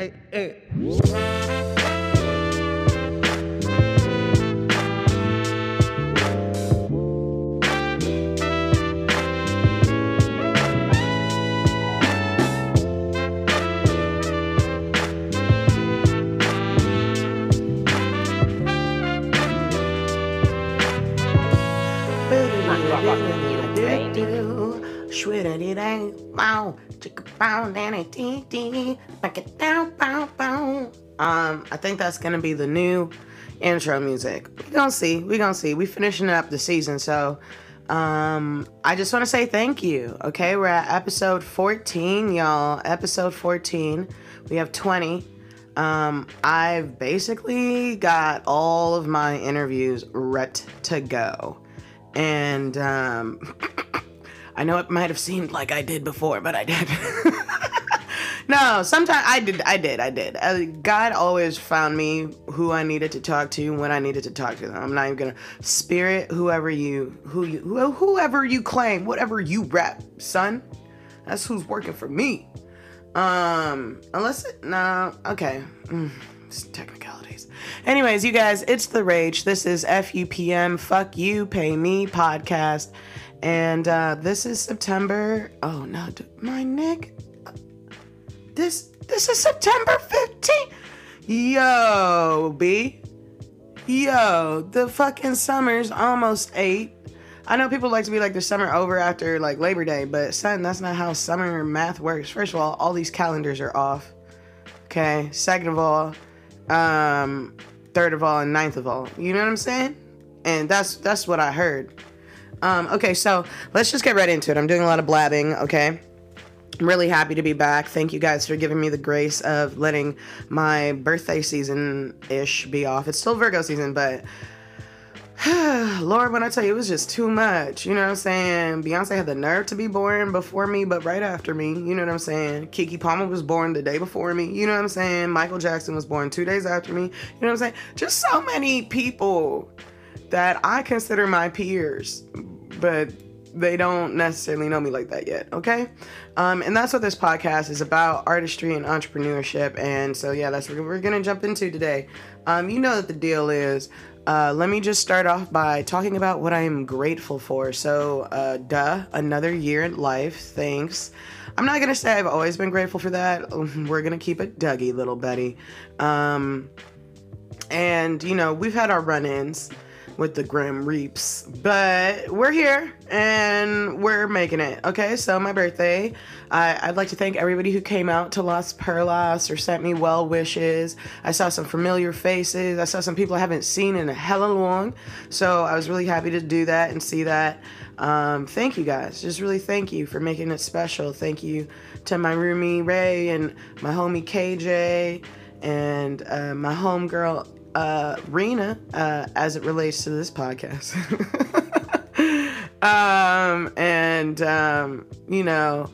Hey, hey. Think that's gonna be the new intro music. We gonna see. We gonna see. We finishing up the season, so um, I just want to say thank you. Okay, we're at episode 14, y'all. Episode 14. We have 20. Um, I've basically got all of my interviews ready to go. And um, I know it might have seemed like I did before, but I did. no, sometimes I did. I did. I did. Uh, God always found me who I needed to talk to when I needed to talk to them. I'm not even gonna spirit whoever you who you who- whoever you claim, whatever you rep, son. That's who's working for me. Um, unless it no, okay. Mm, technicalities. Anyways, you guys, it's the rage. This is FUPM. Fuck you, pay me podcast, and uh, this is September. Oh no, my neck. This this is September 15th. Yo, B. Yo, the fucking summer's almost eight. I know people like to be like the summer over after like Labor Day, but son, that's not how summer math works. First of all, all these calendars are off. Okay. Second of all, um, third of all, and ninth of all. You know what I'm saying? And that's that's what I heard. Um, okay, so let's just get right into it. I'm doing a lot of blabbing, okay? I'm really happy to be back. Thank you guys for giving me the grace of letting my birthday season ish be off. It's still Virgo season, but Lord, when I tell you it was just too much, you know what I'm saying? Beyonce had the nerve to be born before me, but right after me, you know what I'm saying? Keke Palmer was born the day before me, you know what I'm saying? Michael Jackson was born two days after me, you know what I'm saying? Just so many people that I consider my peers, but they don't necessarily know me like that yet, okay? Um, and that's what this podcast is about artistry and entrepreneurship. And so, yeah, that's what we're to jump into today. Um, you know that the deal is. Uh, let me just start off by talking about what I am grateful for. So, uh, duh, another year in life. Thanks. I'm not gonna say I've always been grateful for that. We're gonna keep it Dougie, little Betty. Um, and you know, we've had our run-ins with the Grim Reaps, but we're here and we're making it. Okay, so my birthday, I, I'd like to thank everybody who came out to Las Perlas or sent me well wishes. I saw some familiar faces. I saw some people I haven't seen in a hella long, so I was really happy to do that and see that. Um, thank you guys. Just really thank you for making it special. Thank you to my roomie Ray and my homie KJ and uh, my homegirl uh, Rena uh, as it relates to this podcast. um, and, um, you know,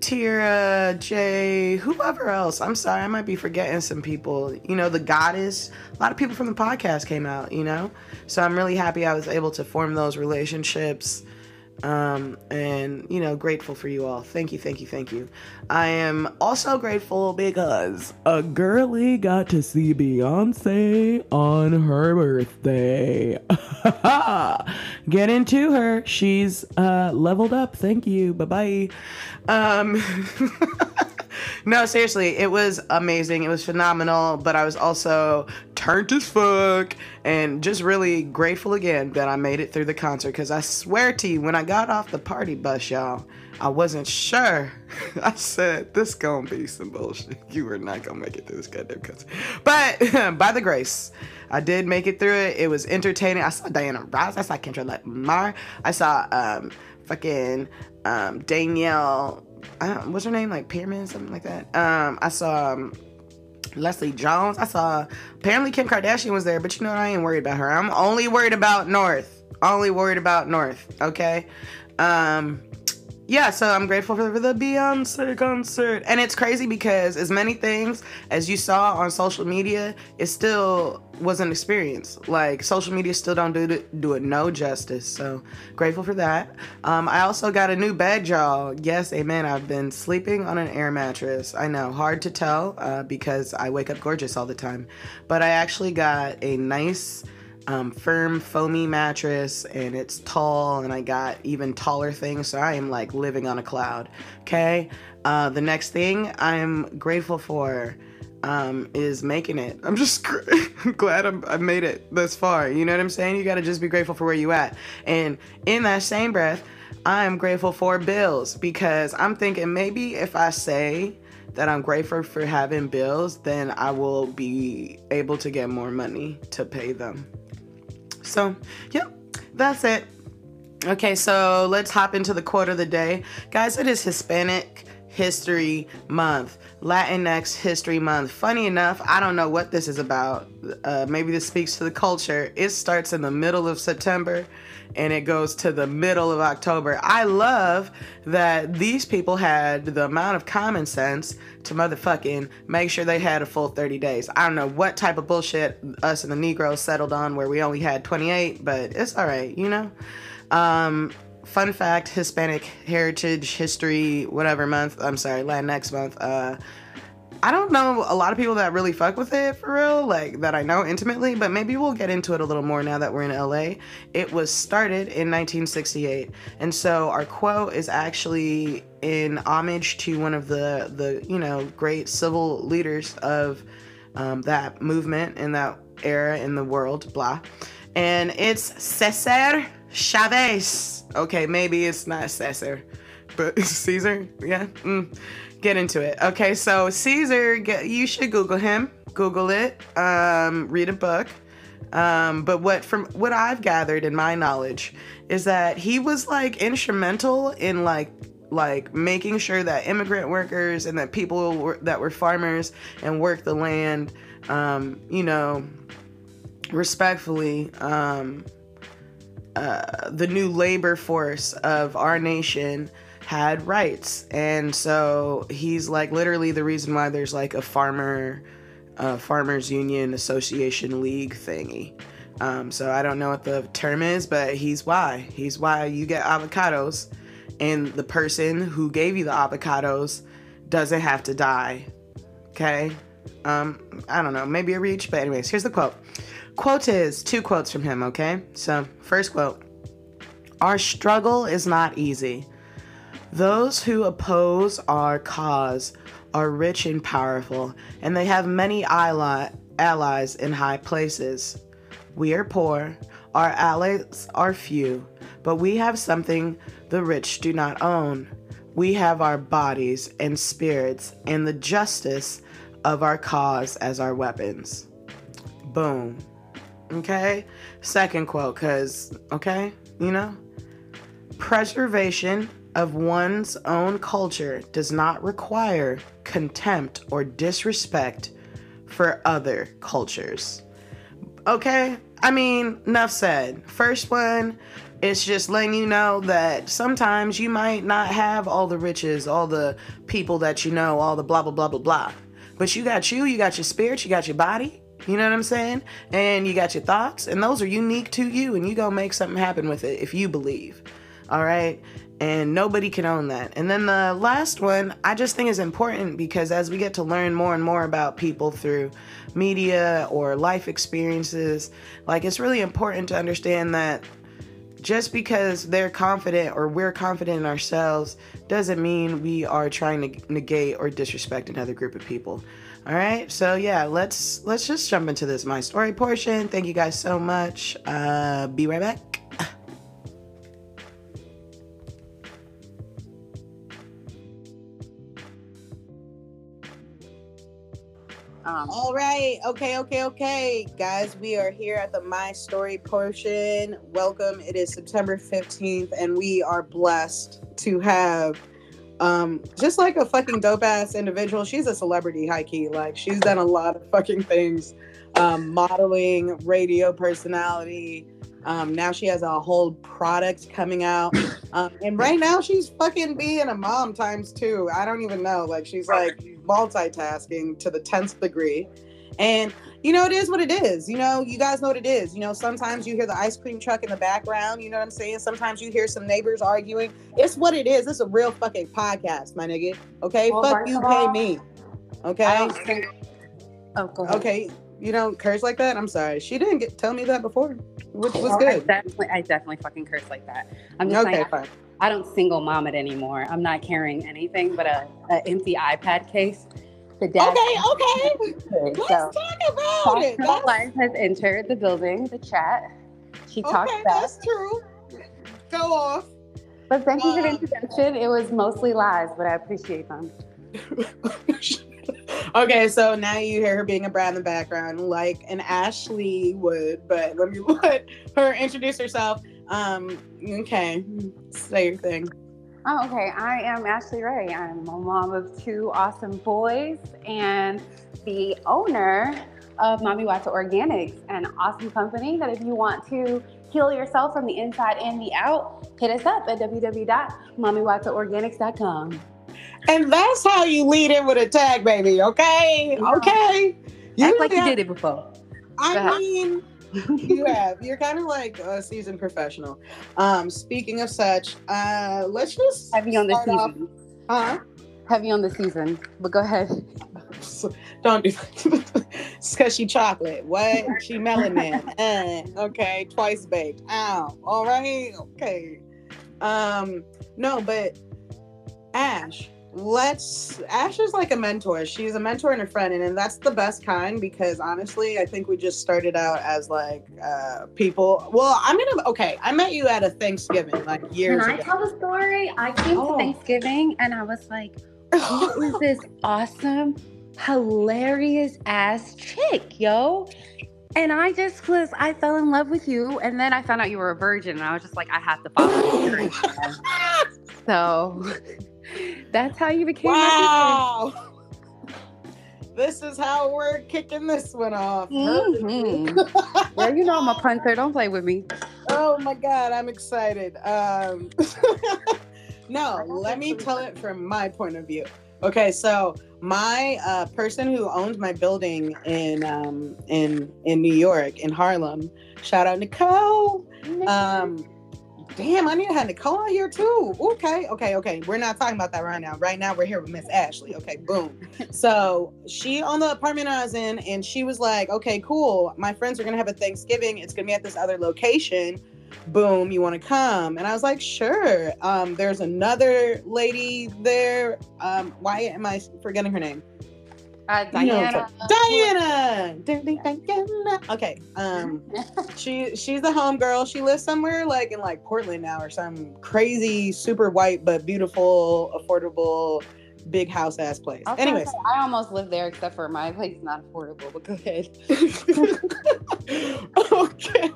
Tira, Jay, whoever else. I'm sorry, I might be forgetting some people. You know, the goddess. A lot of people from the podcast came out, you know? So I'm really happy I was able to form those relationships um, and you know grateful for you all. Thank you thank you thank you. I am also grateful because a girly got to see beyonce on her birthday. Get into her. She's uh leveled up. Thank you. Bye-bye um no, seriously, it was amazing. It was phenomenal, but I was also turned as fuck and just really grateful again that I made it through the concert because I swear to you, when I got off the party bus, y'all, I wasn't sure. I said, this gonna be some bullshit. You are not gonna make it through this goddamn concert. But by the grace, I did make it through it. It was entertaining. I saw Diana Ross. I saw Kendrick Lamar. I saw um fucking um Danielle uh, what's her name? Like Pyramid, something like that. Um, I saw um, Leslie Jones. I saw apparently Kim Kardashian was there, but you know what? I ain't worried about her. I'm only worried about North. Only worried about North. Okay. Um, yeah, so I'm grateful for the Beyonce concert. And it's crazy because as many things as you saw on social media, it still was an experience. Like social media still don't do it, do it no justice. So grateful for that. Um, I also got a new bed, y'all. Yes, amen. I've been sleeping on an air mattress. I know, hard to tell uh, because I wake up gorgeous all the time. But I actually got a nice um, firm foamy mattress and it's tall and I got even taller things. So I am like living on a cloud. Okay. Uh, the next thing I'm grateful for um, is making it. I'm just glad I'm, I made it this far. You know what I'm saying? You got to just be grateful for where you at. And in that same breath, I'm grateful for bills because I'm thinking maybe if I say that I'm grateful for having bills, then I will be able to get more money to pay them. So, yep, that's it. Okay, so let's hop into the quote of the day. Guys, it is Hispanic History Month, Latinx History Month. Funny enough, I don't know what this is about. Uh, maybe this speaks to the culture. It starts in the middle of September and it goes to the middle of October. I love that these people had the amount of common sense to motherfucking make sure they had a full 30 days. I don't know what type of bullshit us and the Negroes settled on where we only had 28, but it's all right, you know? Um, fun fact Hispanic Heritage History, whatever month, I'm sorry, Latinx month, uh, I don't know a lot of people that really fuck with it for real, like that I know intimately, but maybe we'll get into it a little more now that we're in LA. It was started in 1968. And so our quote is actually in homage to one of the the, you know, great civil leaders of um, that movement in that era in the world, blah. And it's Cesar Chavez. Okay, maybe it's not Cesar, but Caesar, yeah. Mm get into it. Okay, so Caesar, get, you should Google him. Google it. Um, read a book. Um, but what from what I've gathered in my knowledge is that he was like instrumental in like like making sure that immigrant workers and that people were, that were farmers and worked the land, um, you know, respectfully, um, uh, the new labor force of our nation had rights. And so he's like literally the reason why there's like a farmer, farmers union association league thingy. Um, so I don't know what the term is, but he's why. He's why you get avocados, and the person who gave you the avocados doesn't have to die. Okay? Um, I don't know, maybe a reach, but anyways, here's the quote. Quote is two quotes from him, okay? So, first quote Our struggle is not easy. Those who oppose our cause are rich and powerful, and they have many allies in high places. We are poor, our allies are few, but we have something the rich do not own. We have our bodies and spirits and the justice of our cause as our weapons. Boom. Okay? Second quote, because, okay, you know? Preservation of one's own culture does not require contempt or disrespect for other cultures. Okay? I mean, enough said. First one, it's just letting you know that sometimes you might not have all the riches, all the people that you know, all the blah, blah, blah, blah, blah. But you got you, you got your spirit, you got your body, you know what I'm saying? And you got your thoughts, and those are unique to you, and you gonna make something happen with it if you believe. All right? And nobody can own that. And then the last one, I just think is important because as we get to learn more and more about people through media or life experiences, like it's really important to understand that just because they're confident or we're confident in ourselves doesn't mean we are trying to negate or disrespect another group of people. All right, so yeah, let's let's just jump into this my story portion. Thank you guys so much. Uh, be right back. Um, All right. Okay. Okay. Okay. Guys, we are here at the My Story portion. Welcome. It is September 15th, and we are blessed to have um, just like a fucking dope ass individual. She's a celebrity, high key. Like, she's done a lot of fucking things um, modeling, radio personality. Um, now she has a whole product coming out. Um, and right now she's fucking being a mom times two. I don't even know. Like she's like multitasking to the 10th degree. And you know, it is what it is. You know, you guys know what it is. You know, sometimes you hear the ice cream truck in the background. You know what I'm saying? Sometimes you hear some neighbors arguing. It's what it is. It's a real fucking podcast, my nigga. Okay, well, fuck you, pay me. Okay. Think... Oh, go ahead. Okay, you don't curse like that. I'm sorry. She didn't get tell me that before, which was good. I definitely, I definitely fucking curse like that. I'm just okay, saying. Fine. I, don't single mom it anymore. I'm not carrying anything but a, a empty iPad case the dad. Okay, okay. Let's so, talk about it. Life has entered the building, the chat. She talked okay, That's true. Go off. But thank you for the uh, introduction. It was mostly lies, but I appreciate them. okay, so now you hear her being a brat in the background, like an Ashlee would. But let me let her introduce herself. Um, okay, say your thing. Oh, okay. I am Ashlee Ray. I'm a mom of two awesome boys and the owner of Mommy Watsa Organics, an awesome company that if you want to heal yourself from the inside and the out, hit us up at www.mommywatsaorganics.com. And that's how you lead in with a tag, baby. Okay. Okay. You Act like you did it before. I mean, you have. You're kind of like a seasoned professional. Um, speaking of such, uh, let's just heavy on the season. Off, huh? Heavy on the season, but go ahead. Don't do that. because she chocolate. What? She melanin. uh, okay, twice baked. Ow. All right. Okay. Um, no, but Ash, let's ash is like a mentor she's a mentor and a friend and, and that's the best kind because honestly i think we just started out as like uh people well i'm gonna okay i met you at a thanksgiving like years ago. can i ago. tell the story i came oh. to thanksgiving and i was like who is this awesome hilarious ass chick yo and I just was, I fell in love with you. And then I found out you were a virgin. And I was just like, I have to follow you. so that's how you became. Wow. this is how we're kicking this one off. Mm-hmm. well, you know I'm a punter. Don't play with me. Oh my god, I'm excited. Um, no, let me tell it from my point of view. Okay, so my uh, person who owns my building in um, in in New York in Harlem, shout out Nicole. Um, Damn, I need to have Nicole here too. Okay, okay, okay. We're not talking about that right now. Right now, we're here with Miss Ashlee. Okay, boom. so she on the apartment I was in, and she was like, "Okay, cool. My friends are gonna have a Thanksgiving. It's gonna be at this other location. Boom, you want to come?" And I was like, "Sure." Um, there's another lady there. Um, why am I forgetting her name? Uh, Diana. Diana. Diana. Okay. Um, she she's a home girl. She lives somewhere like in like Portland now or some crazy, super white but beautiful, affordable big house ass place. Okay, Anyways, I almost live there except for my place is not affordable, but go ahead. okay.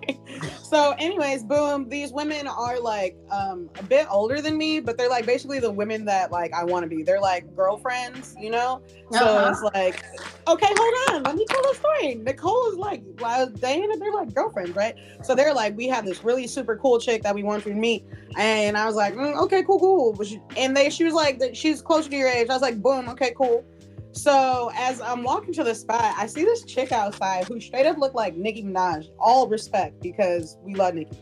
So, anyways, boom, these women are like um a bit older than me, but they're like basically the women that like I want to be. They're like girlfriends, you know? So uh-huh. it's like, okay, hold on, let me tell the story. Nicole is like well, Diana, they're like girlfriends, right? So they're like, we have this really super cool chick that we want to meet. And I was like, mm, okay, cool, cool. And they she was like, she's closer to your age. I was like, boom, okay, cool. So as I'm walking to the spot, I see this chick outside who straight up looked like Nicki Minaj. All respect because we love Nicki.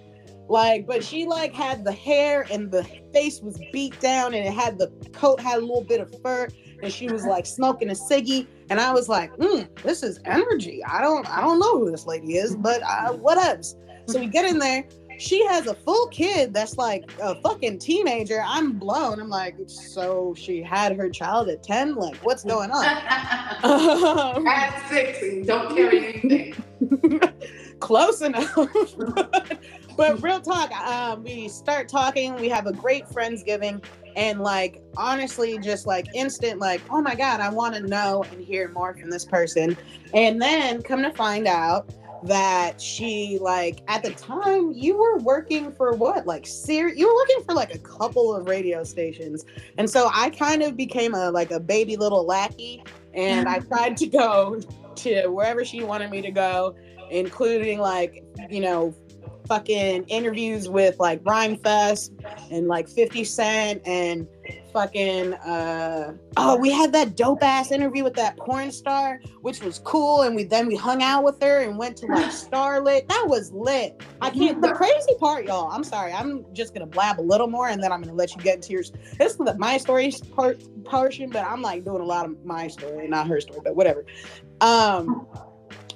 Like, but she like had the hair and the face was beat down and it had the coat had a little bit of fur and she was like smoking a ciggy and I was like, mm, this is energy. I don't I don't know who this lady is, but uh, what else? So we get in there she has a full kid that's like a fucking teenager. I'm blown. I'm like, so she had her child at 10? Like, what's going on? um, at six, don't carry anything. Close enough. but, real talk, um, we start talking. We have a great Friendsgiving. And like, honestly, just like instant, like, oh my God, I want to know and hear more from this person. And then come to find out, that she like at the time you were working for what like ser- you were working for like a couple of radio stations. And so i kind of became a like a baby little lackey and i tried to go to wherever she wanted me to go, including like, you know, fucking interviews with like Rhymefest and like 50 Cent and fucking uh oh we had that dope ass interview with that porn star which was cool and we then we hung out with her and went to like starlit that was lit i can't the crazy part y'all i'm sorry i'm just gonna blab a little more and then i'm gonna let you get into yours this is the my story part portion but i'm like doing a lot of my story not her story but whatever um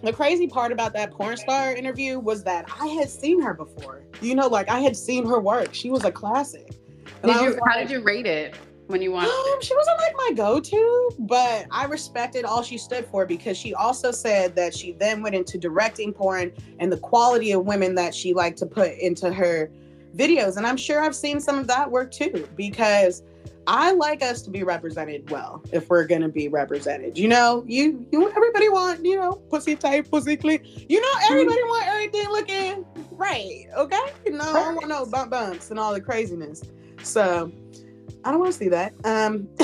the crazy part about that porn star interview was that I had seen her before. You know, like I had seen her work. She was a classic. Did you? Like, how did you rate it when you watched um. She wasn't like my go-to, but I respected all she stood for because she also said that she then went into directing porn and the quality of women that she liked to put into her videos. And I'm sure I've seen some of that work too because I like us to be represented well if we're gonna be represented. You know, you you everybody want, you know, pussy tight, pussy clean. You know, everybody want everything looking right. Okay? No, I don't want no bump bumps and all the craziness. So I don't want to see that. Um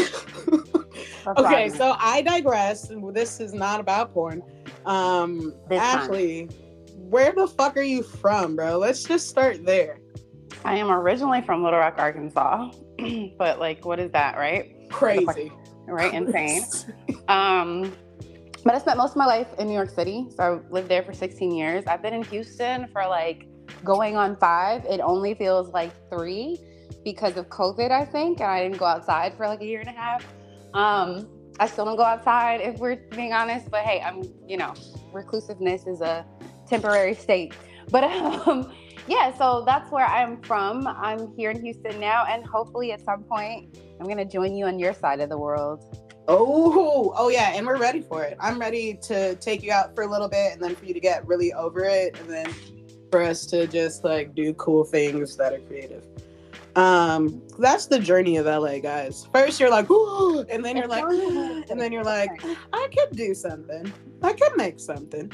Okay, so I digress. This is not about porn. Um this Ashlee, time. where the fuck are you from, bro? Let's just start there. I am originally from Little Rock, Arkansas. but like, what is that, right? Crazy. Right? Insane. um, but I spent most of my life in New York City. So I lived there for 16 years. I've been in Houston for like going on five. It only feels like three because of COVID, I think. And I didn't go outside for like a year and a half. Um, I still don't go outside if we're being honest, but hey, I'm, you know, reclusiveness is a temporary state. But um, yeah, so that's where I'm from. I'm here in Houston now, and hopefully at some point I'm gonna join you on your side of the world. Oh, oh yeah, and we're ready for it. I'm ready to take you out for a little bit, and then for you to get really over it, and then for us to just like do cool things that are creative. Um, that's the journey of LA, guys. First you're like, Ooh, and then you're like, and then you're like, I could do something. I could make something.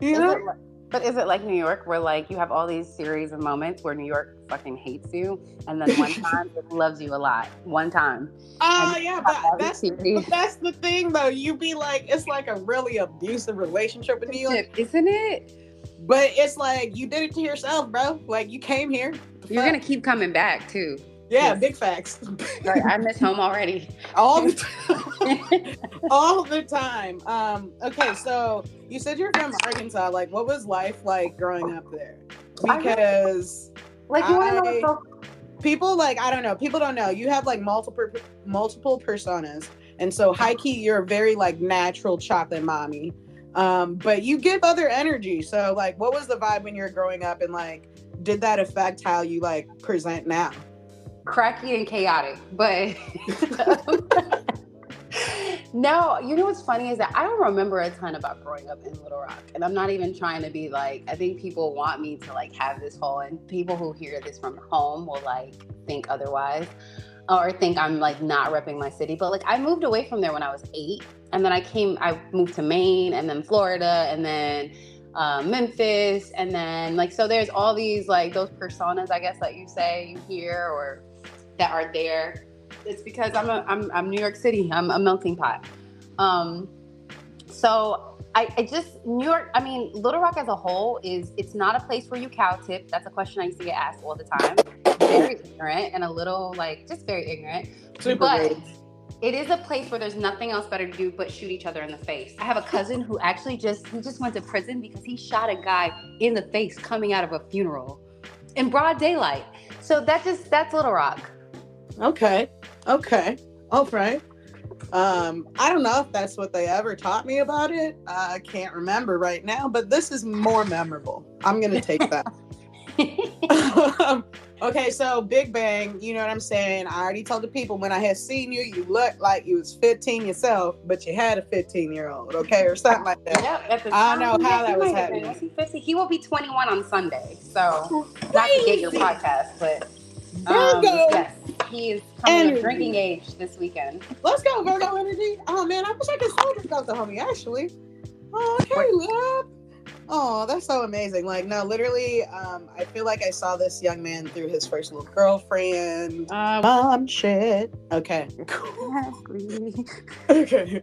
You know? But is it like New York where like you have all these series of moments where New York fucking hates you and then one time it loves you a lot. One time. Oh uh, yeah, but that's but that's the thing though. You be like it's like a really abusive relationship with New York. Isn't it? But it's like you did it to yourself, bro. Like you came here. You're gonna keep coming back too. Yeah, yes. big facts. right, I miss home already. All the time. All the time. Um, okay, so you said you're from Arkansas. Like, what was life like growing up there? Because like you want to know people like I don't know. People don't know. You have like multiple multiple personas, and so high key, you're a very like natural chocolate mommy. Um, but you give other energy. So like, what was the vibe when you were growing up, and like, did that affect how you like present now? cracky and chaotic. But no, you know what's funny is that I don't remember a ton about growing up in Little Rock. And I'm not even trying to be like, I think people want me to like have this whole, and people who hear this from home will like think otherwise or think I'm like not repping my city. But like I moved away from there when I was eight. And then I came, I moved to Maine and then Florida and then uh, Memphis. And then like, so there's all these like those personas, I guess, that you say you hear or that are there. It's because I'm a I'm I'm New York City. I'm a melting pot. Um, so I, I just New York. I mean, Little Rock as a whole is it's not a place where you cow tip. That's a question I used to get asked all the time. Very ignorant and a little like just very ignorant. Super but great. it is a place where there's nothing else better to do but shoot each other in the face. I have a cousin who actually just he just went to prison because he shot a guy in the face coming out of a funeral in broad daylight. So that just that's Little Rock. Okay. Okay. All right. Um, I don't know if that's what they ever taught me about it. I can't remember right now, but this is more memorable. I'm gonna take that. um, okay, so Big Bang, you know what I'm saying? I already told the people when I had seen you, you looked like you was 15 yourself, but you had a 15 year old, okay, or something like that. Yep, I don't know how that was happening. Was he, 50? he will be 21 on Sunday, so Crazy. not to get your podcast, but um, yes, he is coming of drinking age this weekend. Let's go, Virgo energy. Oh man, I wish I could still drink out the homie. Actually, oh, okay, love. Oh, that's so amazing. Like, no, literally, um, I feel like I saw this young man through his first little girlfriend. Um, Mom shit. Okay. okay.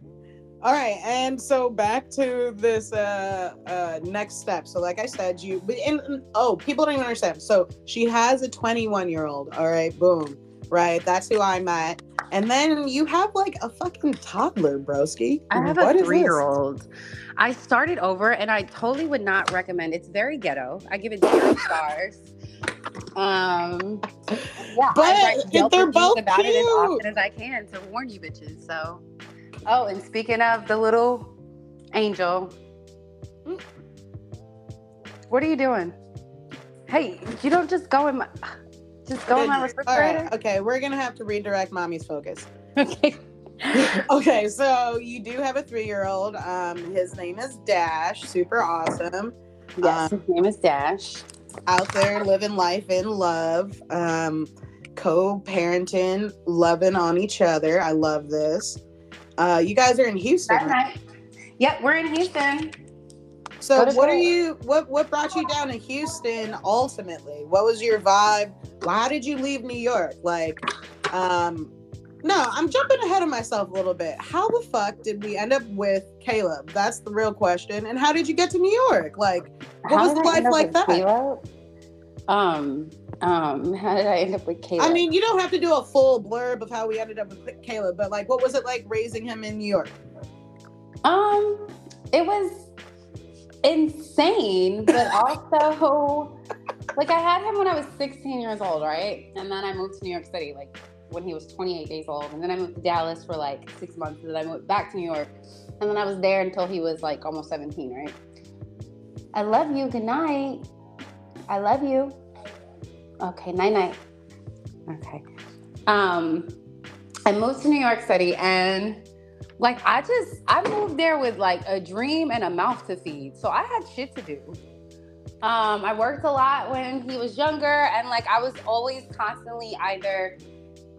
All right, and so back to this uh uh next step. So like I said, you and, and oh, people don't even understand. So she has a 21 year old. All right, boom. Right, that's who I met. And then you have like a fucking toddler, broski. I have What a three year old. I started over and I totally would not recommend. It's very ghetto. I give it zero stars. Um, yeah, But I write they're both about it as cute. often as I can to warn you bitches. So, oh, and speaking of the little angel, what are you doing? Hey, you don't just go in my, just go in my refrigerator. right, okay, we're gonna have to redirect mommy's focus. Okay. okay, so you do have a three-year-old. Um, his name is Dash. Super awesome. Yes, his name is Dash. Out there living life in love. Um, co-parenting, loving on each other. I love this. Uh, you guys are in Houston. Right? Yep, we're in Houston. So what are you what what brought you down to Houston ultimately? What was your vibe? Why did you leave New York? Like um no, I'm jumping ahead of myself a little bit. How the fuck did we end up with Caleb? That's the real question. And how did you get to New York? Like what was did I life like that? Caleb? Um, um, how did I end up with Caleb? I mean, you don't have to do a full blurb of how we ended up with Caleb, but like what was it like raising him in New York? um, it was insane, but also like I had him when I was 16 years old, right? And then I moved to New York City, like when he was 28 days old, and then I moved to Dallas for like six months, and then I moved back to New York, and then I was there until he was like almost 17, right? I love you. Good night. I love you. Okay, night night. Okay. Um, I moved to New York City and like I just I moved there with like a dream and a mouth to feed. So I had shit to do. Um, I worked a lot when he was younger and like I was always constantly either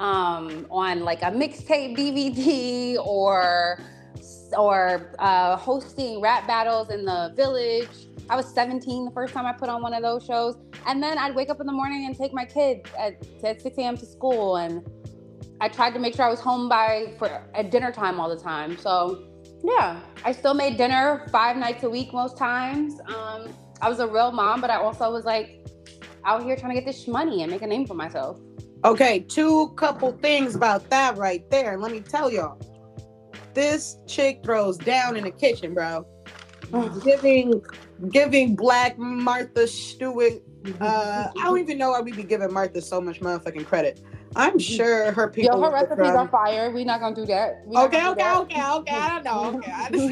um on like a mixtape DVD or or uh, hosting rap battles in the village. I was 17 the first time I put on one of those shows. And then I'd wake up in the morning and take my kids at, at 6 a.m. to school. And I tried to make sure I was home by for at dinner time all the time. So yeah, I still made dinner five nights a week most times. Um, I was a real mom, but I also was like out here trying to get this money and make a name for myself. Okay, two couple things about that right there. Let me tell y'all, this chick throws down in the kitchen, bro. giving giving black Martha Stewart. Uh, I don't even know why we be giving Martha so much motherfucking credit. I'm sure her people. Yo, her recipes are fire. We're not gonna do that. We not Okay, okay, that. okay, okay. I don't know. Okay, I just,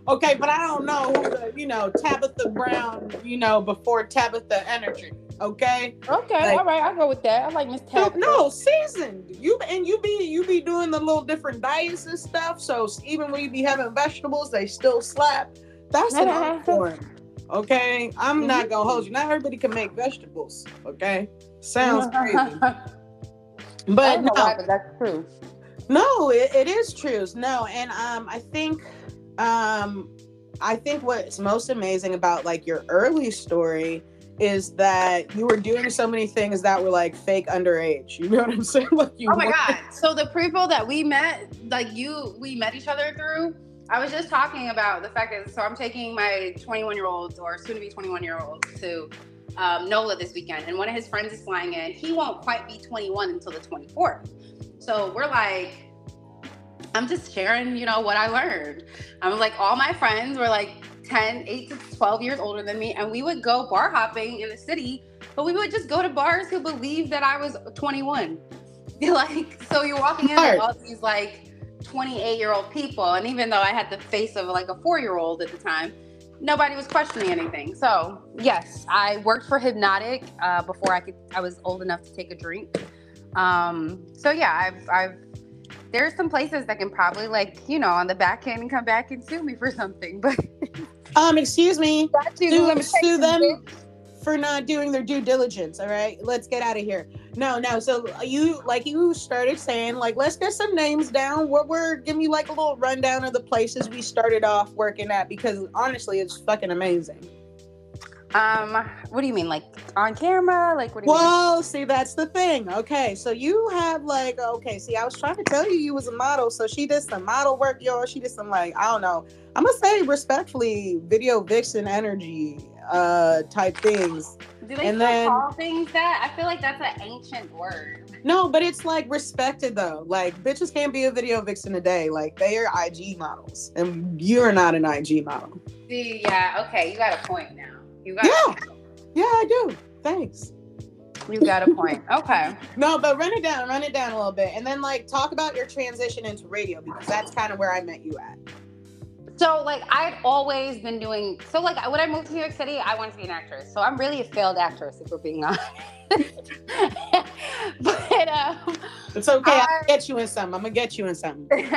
okay, but I don't know who the, you know, Tabitha Brown, you know, before Tabitha Energy. Okay. Okay, Like- all right, I'll go with that. I like Miss Tabitha. no, seasoned. You and you be you be doing the little different diets and stuff. So even when you be having vegetables, they still slap. That's an art form. Okay, I'm not gonna hold you. Not everybody can make vegetables. Okay, sounds crazy, but no, why, but that's true. no, it, it is true. No, and um, I think um, I think what's most amazing about like your early story is that you were doing so many things that were like fake underage. You know what I'm saying? Like you Oh my weren't- god! So the people that we met, like you, we met each other through. I was just talking about the fact that so I'm taking my 21 year old or soon to be 21 year old to um, NOLA this weekend, and one of his friends is flying in. He won't quite be 21 until the 24th. So we're like, I'm just sharing, you know, what I learned. I'm like, all my friends were like 10, 8 to 12 years older than me, and we would go bar hopping in the city, but we would just go to bars who believed that I was 21. like, so you're walking in with all these like 28 year old people, and even though I had the face of like a four year old at the time, nobody was questioning anything. So yes, I worked for Hypnotic uh, before I could. I was old enough to take a drink. Um, so yeah, I've, I've. There's some places that can probably like you know on the back end come back and sue me for something, but Um, excuse me Sue- sue them. bitch. for not doing their due diligence. All right, let's get out of here. No, no. So you like you started saying like let's get some names down. What we're give me like a little rundown of the places we started off working at because honestly, it's fucking amazing. Um, what do you mean, like on camera? Like what do you well, see, that's the thing. Okay, so you have like, okay, see, I was trying to tell you you was a model, so she did some model work, y'all. She did some like, I don't know. I'm gonna say respectfully, video vixen energy, uh, type things. Do they And still then- call things that? I feel like that's an ancient word. No, but it's like respected though. Like bitches can't be a video vixen today. Like they are IG models, and you're not an IG model. See, yeah, okay, you got a point now. You got Yeah, yeah, I do. Thanks. you got a point. Okay. No, but run it down, run it down a little bit, and then like talk about your transition into radio because that's kind of where I met you at. So like I'd always been doing so like when I moved to New York City, I wanted to be an actress. So I'm really a failed actress if we're being honest. but um It's okay. I- I'll get you in something. I'm gonna get you in something.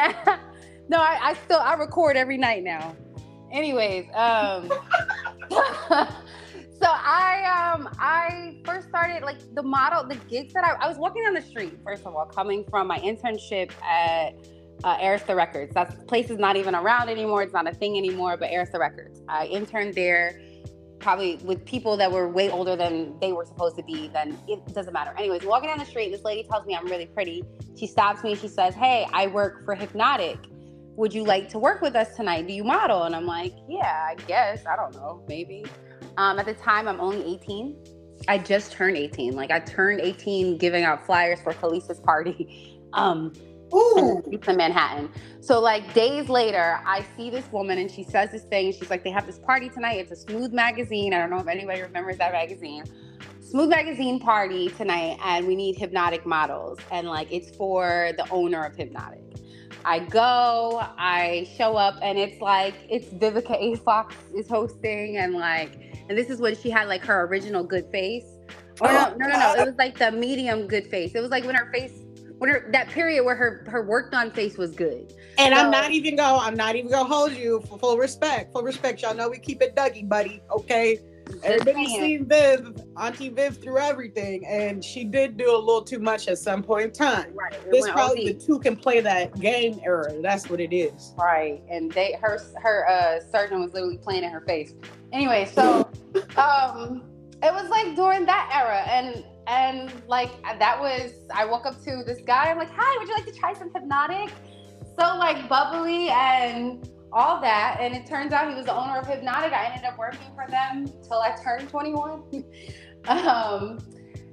no, I, I still I record every night now. Anyways, um so I um I first started like the model the gigs that I, I was walking down the street first of all coming from my internship at uh, Arista Records. That place is not even around anymore. It's not a thing anymore. But Arista Records. I interned there, probably with people that were way older than they were supposed to be. Then it doesn't matter. Anyways, walking down the street, this lady tells me I'm really pretty. She stops me. She says, "Hey, I work for Hypnotic. Would you like to work with us tonight? Do you model?" And I'm like, "Yeah, I guess. I don't know, maybe." Um, at the time, I'm only 18. I just turned 18. Like I turned 18 giving out flyers for Khaleesi's party. Um, Ooh. it's in Manhattan. So like days later, I see this woman and she says this thing. She's like, they have this party tonight. It's a Smooth magazine. I don't know if anybody remembers that magazine. Smooth magazine party tonight, and we need hypnotic models. And like it's for the owner of Hypnotic. I go, I show up, and it's like it's Vivica A. Fox is hosting, and like, and this is when she had like her original good face. Or no, no, no, no. It was like the medium good face. It was like when her face when her that period where her her worked on face was good. And I'm not even go. I'm not even gonna hold you for full respect. Full respect, y'all know we keep it Dougie, buddy. Okay. Everybody's seen Viv, Auntie Viv through everything, and she did do a little too much at some point in time. Right. it This probably OD. the two can play that game era. That's what it is. Right. And they her her uh surgeon was literally playing in her face. Anyway, so um it was like during that era and and like that was I woke up to this guy, I'm like, hi, would you like to try some hypnotic? So like bubbly and all that. And it turns out he was the owner of Hypnotic. I ended up working for them till I turned 21. um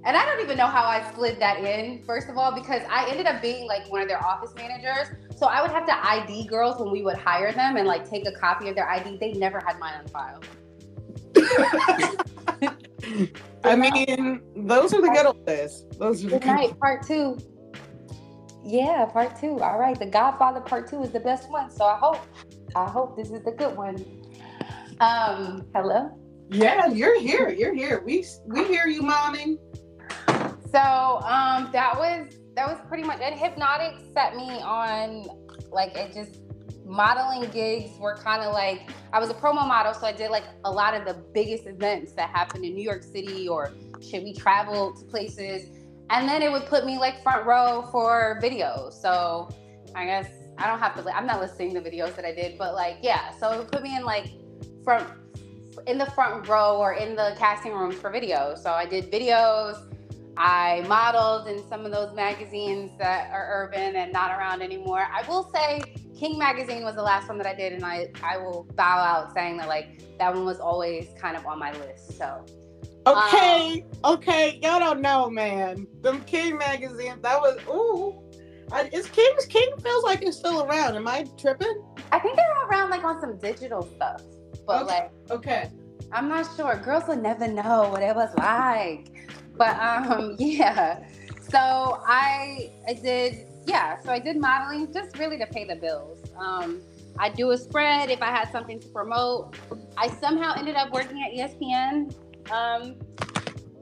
and I don't even know how I slid that in, first of all, because I ended up being like one of their office managers. So I would have to ID girls when we would hire them and like take a copy of their ID. They never had mine on file. I mean, those are the good old days. Those are the Good night, part two. Yeah, part two. All right, The Godfather part two is the best one. So I hope, I hope this is the good one. Um, hello. Yeah, you're here. You're here. We we hear you momming. So um, that was that was pretty much. And Hypnotic set me on like it just modeling gigs were kind of like I was a promo model, so I did like a lot of the biggest events that happened in New York City or should we travel to places, and then it would put me like front row for videos. So I guess I don't have to. I'm not listing the videos that I did, but like yeah, so it would put me in like front in the front row or in the casting rooms for videos. So I did videos. I modeled in some of those magazines that are urban and not around anymore. I will say King magazine was the last one that I did, and I I will bow out saying that like that one was always kind of on my list. So Okay, um, okay, y'all don't know, man. Them King magazine, that was ooh. I, is King King feels like it's still around. Am I tripping? I think they're around like on some digital stuff, but Okay. like Okay. I'm not sure. Girls will never know what it was like. But um yeah. So I I did yeah, so I did modeling just really to pay the bills. Um I do a spread if I had something to promote. I somehow ended up working at ESPN. Um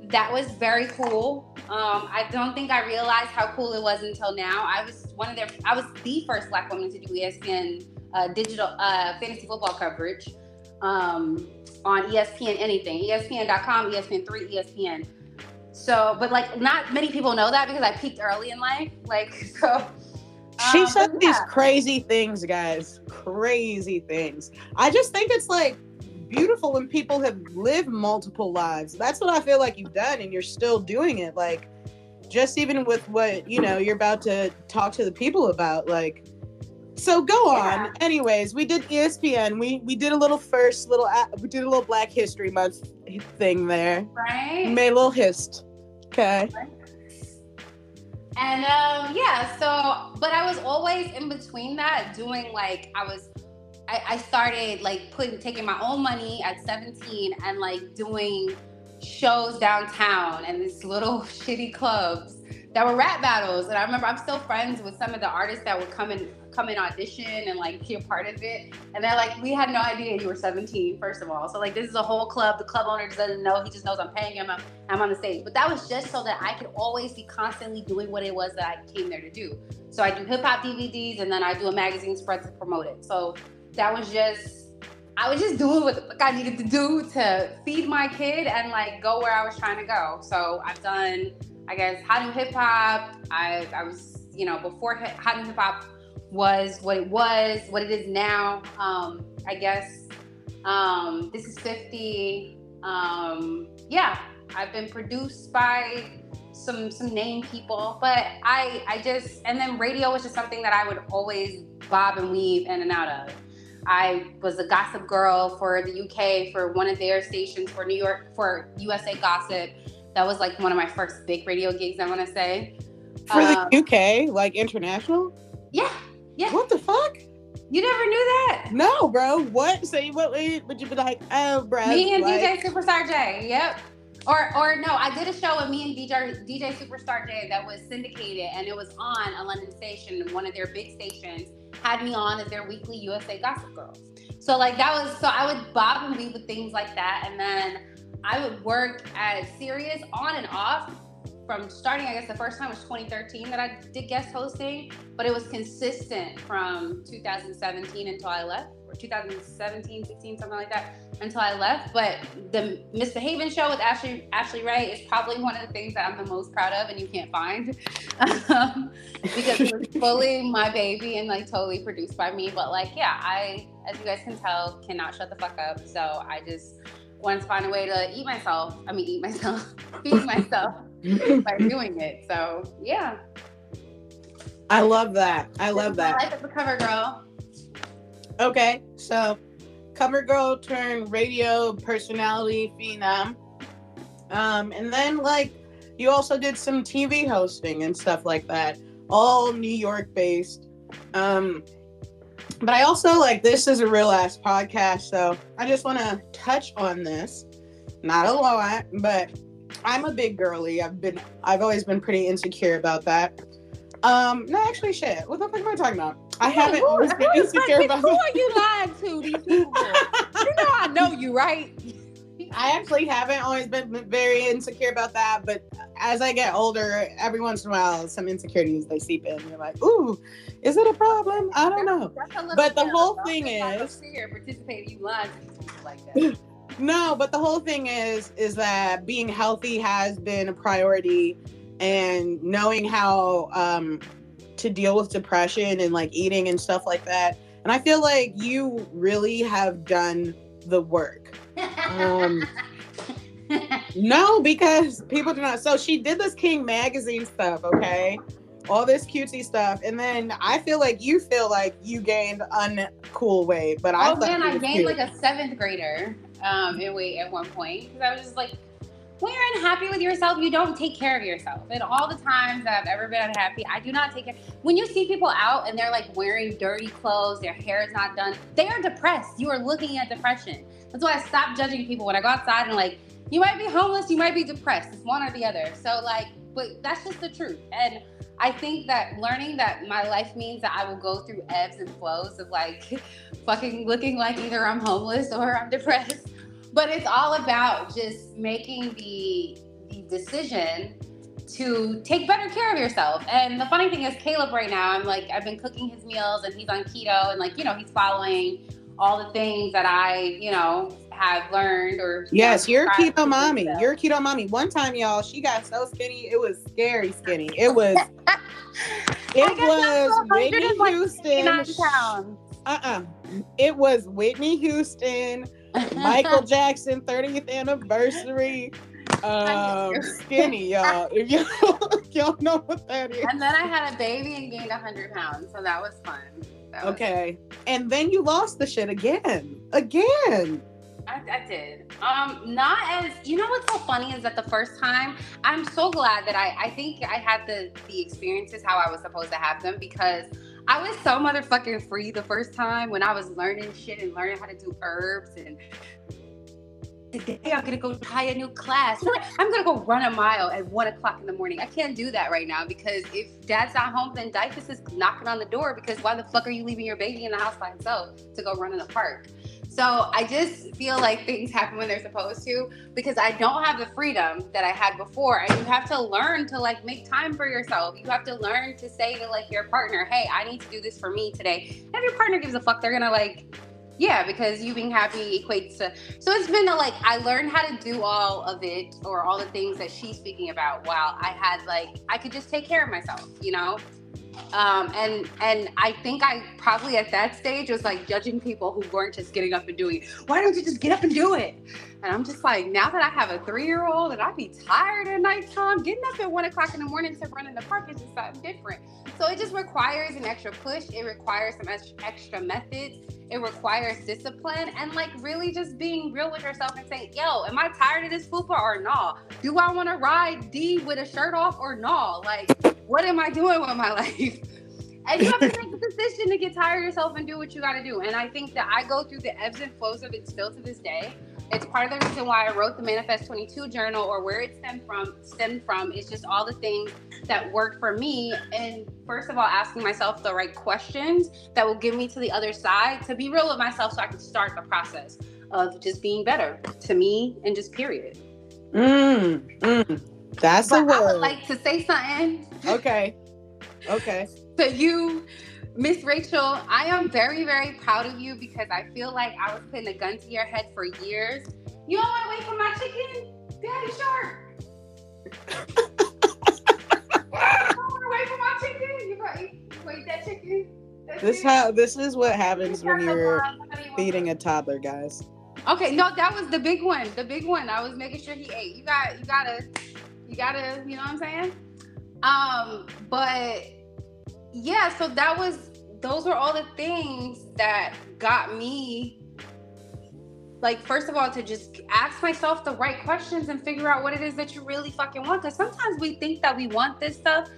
that was very cool. Um, I don't think I realized how cool it was until now. I was one of their, I was the first Black woman to do ESPN uh, digital uh, fantasy football coverage um, on ESPN anything, ESPN.com, ESPN3, ESPN. So, but like not many people know that because I peaked early in life. Like, so. She um, said but these yeah. crazy things, guys. Crazy things. I just think it's like beautiful when people have lived multiple lives. That's what I feel like you've done, and you're still doing it. Like, just even with what you know, you're about to talk to the people about. Like, so go on. Yeah. Anyways, we did ESPN. We we did a little first little we did a little Black History Month thing there. Right. Made a little hist. Okay. And um, yeah, so but I was always in between that doing like I was I, I started like putting taking my own money at 17 and like doing shows downtown and these little shitty clubs that were rap battles. And I remember I'm still friends with some of the artists that would come and come and audition and like be a part of it. And they're like, we had no idea you were 17, first of all. So like this is a whole club. The club owner doesn't know. He just knows I'm paying him. I'm, I'm on the stage. But that was just so that I could always be constantly doing what it was that I came there to do. So I do hip hop DVDs and then I do a magazine spread to promote it. So that was just I was just doing what the fuck I needed to do to feed my kid and like go where I was trying to go. So I've done, I guess, New Hip Hop. I, I was, you know, before New Hip Hop was what it was, what it is now. Um, I guess um, this is 50. Um, yeah, I've been produced by some some name people, but I I just and then radio was just something that I would always bob and weave in and out of. I was a gossip girl for the UK for one of their stations for New York for USA Gossip. That was like one of my first big radio gigs. I want to say. For Um, the UK, like international. Yeah, yeah. What the fuck? You never knew that. No, bro. What? Say what? Would you be like, oh, bro? Me and like, DJ Superstar J. Yep. Or or no, I did a show with me and DJ DJ Superstar J that was syndicated and it was on a London station, one of their big stations, had me on as their weekly USA Gossip Girls. So like that was so I would bob and weave with things like that, and then I would work at Sirius on and off from starting. I guess the first time was 2013 that I did guest hosting, but it was consistent from 2017 until I left, or 2017, 16, something like that until I left. But the Misbehaving show with Ashlee Ashlee Ray is probably one of the things that I'm the most proud of, and you can't find um, because it was fully my baby and like totally produced by me. But like, yeah, I, as you guys can tell, cannot shut the fuck up. So I just to find a way to eat myself. I mean, eat myself, feed myself by doing it. So yeah, I love that. I love that. Life as a cover girl. Okay, so cover girl turned radio personality phenom. Um, and then like you also did some TV hosting and stuff like that, all New York based. Um, but I also like this is a real ass podcast, so I just want to touch on this. Not a lot, but I'm a big girly. I've been I've always been pretty insecure about that. Um, no, actually, shit. What the fuck am I talking about? I haven't Who- always been who insecure like, about Who are you lying to? These people. you know I know you, right? I actually haven't always been very insecure about that, but as I get older, every once in a while, some insecurities they seep in. You're like, ooh, is it a problem? I don't know. That's a little But the whole thing is- here participating. You lying like that. No, but the whole thing is, is that being healthy has been a priority, and knowing how um, to deal with depression and like eating and stuff like that. And I feel like you really have done the work. Um, No, because people do not. So she did this King magazine stuff, okay? All this cutesy stuff, and then I feel like you feel like you gained uncool weight, but I oh man, I gained cute. like a seventh grader um, in weight at one point because I was just like, when you're unhappy with yourself, you don't take care of yourself. And all the times that I've ever been unhappy, I do not take care. When you see people out and they're like wearing dirty clothes, their hair is not done, they are depressed. You are looking at depression. That's why I stopped judging people when I go outside and like, you might be homeless, you might be depressed. It's one or the other. So like, but that's just the truth. And I think that learning that my life means that I will go through ebbs and flows of like fucking looking like either I'm homeless or I'm depressed. But it's all about just making the the decision to take better care of yourself. And the funny thing is Caleb right now, I'm like I've been cooking his meals and he's on keto and like, you know, he's following all the things that I, you know, have learned or Yes, you're a tried to keto mommy. so. You're keto mommy. One time, y'all, she got so skinny, it was scary skinny. It was. It I got down was Whitney 169 Houston. Uh uh It was Whitney Houston, Michael Jackson 30th anniversary. Um, skinny, y'all. If y'all, y'all know what that is. And then I had a baby and gained 100 pounds, so that was fun. Okay. And then you lost the shit again. Again. I, I did. Um, not as you know what's so funny is that the first time I'm so glad that I I think I had the the experiences how I was supposed to have them because I was so motherfucking free the first time when I was learning shit and learning how to do herbs and today I'm gonna go try a new class. I'm gonna go run a mile at one o'clock in the morning. I can't do that right now because if dad's not home, then DYFS is knocking on the door because why the fuck are you leaving your baby in the house by himself to go run in the park? So I just feel like things happen when they're supposed to because I don't have the freedom that I had before. And you have to learn to like make time for yourself. You have to learn to say to like your partner, hey, I need to do this for me today. And if your partner gives a fuck, they're gonna like, yeah, because you being happy equates to. So it's been a, like I learned how to do all of it or all the things that she's speaking about while I had like I could just take care of myself, you know um, and and I think I probably at that stage was like judging people who weren't just getting up and doing it. Why don't you just get up and do it? And I'm just like, now that I have a three year old and I'd be tired at nighttime, getting up at one o'clock in the morning to run in the park is just something different. So it just requires an extra push. It requires some extra methods. It requires discipline and like really just being real with yourself and saying, yo, am I tired of this fupa or no? Do I want to ride D with a shirt off or no? Like, what am I doing with my life? And you have to make a decision to get tired of yourself and do what you got to do. And I think that I go through the ebbs and flows of it still to this day. It's part of the reason why I wrote the Manifest 22 journal or where it stemmed from. Stemmed from is just all the things that worked for me. And first of all, asking myself the right questions that will get me to the other side to be real with myself, so I can start the process of just being better to me and just period. Mm, mm. That's But a I would like to say something okay. Okay. To you, Miss Rachel. I am very, very proud of you because I feel like I was putting a gun to your head for years. You don't want to wait for my chicken, Daddy Shark. don't want to wait for my chicken. You got you wait that chicken. That's This how this is what happens when you're feeding a toddler, guys. Okay, no, that was the big one. The big one. I was making sure he ate. You got you gotta you gotta, you know what I'm saying? Um, but yeah, so that was those were all the things that got me like first of all to just ask myself the right questions and figure out what it is that you really fucking want because sometimes we think that we want this stuff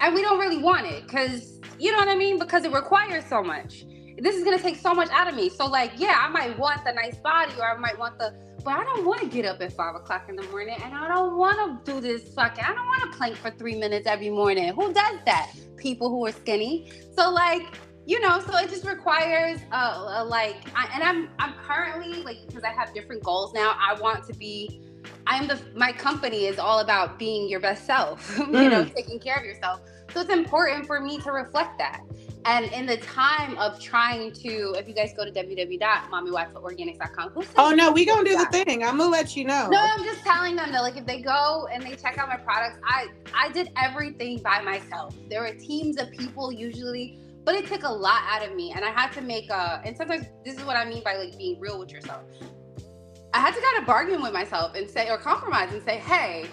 and we don't really want it because you know what i mean? Because it requires so much. This is gonna take so much out of me. So like yeah i might want the nice body or i might want the but i don't want to get up at five o'clock in the morning and i don't want to do this fucking i don't want to plank for three minutes every morning. Who does that people who are skinny. So like you know so it just requires a, uh like I, and i'm i'm currently like because i have different goals now i want to be i'm the my company is all about being your best self you know taking care of yourself. So it's important for me to reflect that and in the time of trying to if you guys go to www.mamiwataorganics.com who Oh no, we gonna do the thing. I'm gonna let you know. no, I'm just telling them that like if they go and they check out my products, I I did everything by myself. There were teams of people usually, but it took a lot out of me, and I had to make a. And sometimes this is what I mean by like being real with yourself. I had to kind of bargain with myself and say or compromise and say, hey.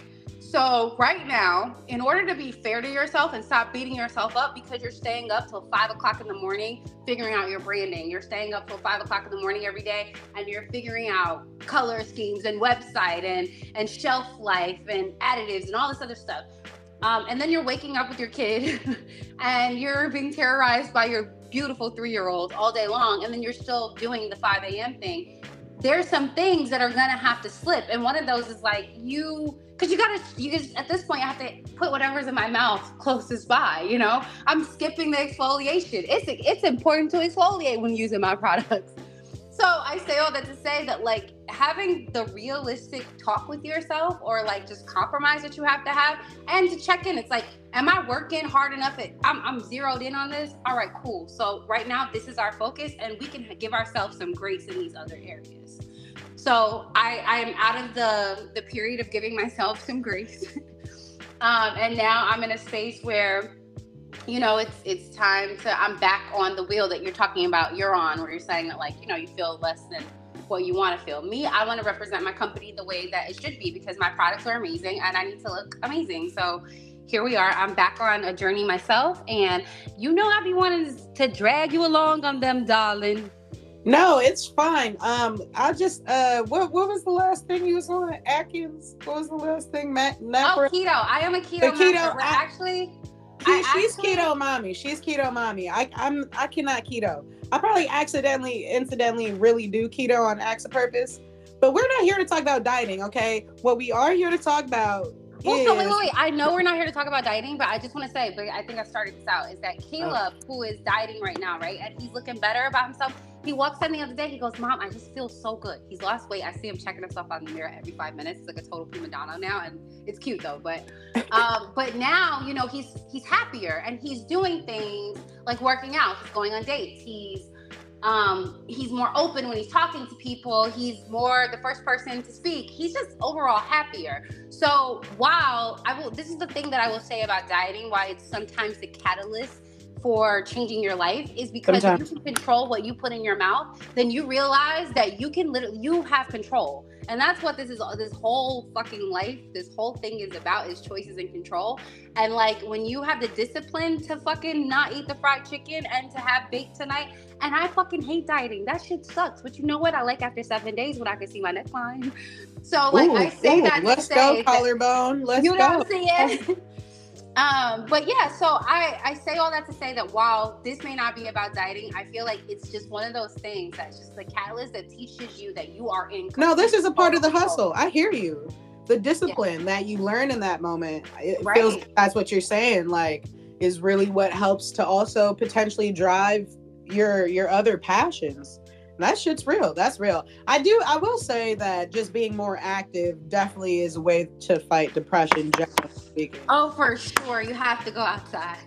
So right now, in order to be fair to yourself and stop beating yourself up because you're staying up till five o'clock in the morning figuring out your branding, you're staying up till five o'clock in the morning every day, and you're figuring out color schemes and website and and shelf life and additives and all this other stuff. Um, and then you're waking up with your kid and you're being terrorized by your beautiful three-year-old all day long, and then you're still doing the 5 a.m. thing. There's some things that are gonna have to slip, and one of those is like you, because you gotta, you just at this point, I have to put whatever's in my mouth closest by. You know, I'm skipping the exfoliation. It's it's important to exfoliate when using my products. So I say all that to say that like having the realistic talk with yourself or like just compromise that you have to have and to check in. It's like, am I working hard enough? At, I'm, I'm zeroed in on this. All right, cool. So right now this is our focus and we can give ourselves some grace in these other areas. So I, I am out of the, the period of giving myself some grace. um, and now I'm in a space where you know, it's it's time to I'm back on the wheel that you're talking about. You're on where you're saying that like, you know, you feel less than what you want to feel. Me, I want to represent my company the way that it should be because my products are amazing and I need to look amazing. So here we are. I'm back on a journey myself, and you know I be wanting to drag you along on them, darling. No, it's fine. Um, I just uh, what what was the last thing you was on Atkins? What was the last thing, Matt? Oh, keto. I am a keto. The keto. I, actually, she, she's actually, keto mommy. She's keto mommy. I I'm I cannot keto. I probably accidentally, incidentally, really do keto on acts of purpose. But we're not here to talk about dieting, okay? What we are here to talk about well, so wait, wait, wait. I know we're not here to talk about dieting, but I just want to say, but I think I started this out, is that oh. Caleb, oh. who is dieting right now, right? And he's looking better about himself. He walks in the other day, he goes, Mom, I just feel so good. He's lost weight. I see him checking himself out in the mirror every five minutes. He's like a total prima donna now, and it's cute though. But um, but now, you know, he's he's happier and he's doing things like working out, he's going on dates, he's um, he's more open when he's talking to people. He's more the first person to speak. He's just overall happier. So while I will, this is the thing that I will say about dieting, why it's sometimes the catalyst for changing your life is because if you can control what you put in your mouth, then you realize that you can literally you have control. And that's what this is this whole fucking life, this whole thing is about is choices and control. And like when you have the discipline to fucking not eat the fried chicken and to have bake tonight, and I fucking hate dieting. That shit sucks. But you know what? I like after seven days when I can see my neckline. So like ooh, I say ooh, that let's go collarbone. Let's go. you know go. what I'm saying? Um, but yeah, so I, I say all that to say that while this may not be about dieting, I feel like it's just one of those things that's just the catalyst that teaches you that you are in. No, this is a part of the hustle. I hear you. The discipline yeah. that you learn in that moment, it right. feels that's what you're saying. Like, is really what helps to also potentially drive your your other passions that shit's real. That's real. I do. I will say that just being more active definitely is a way to fight depression. Generally speaking. Oh, for sure. You have to go outside.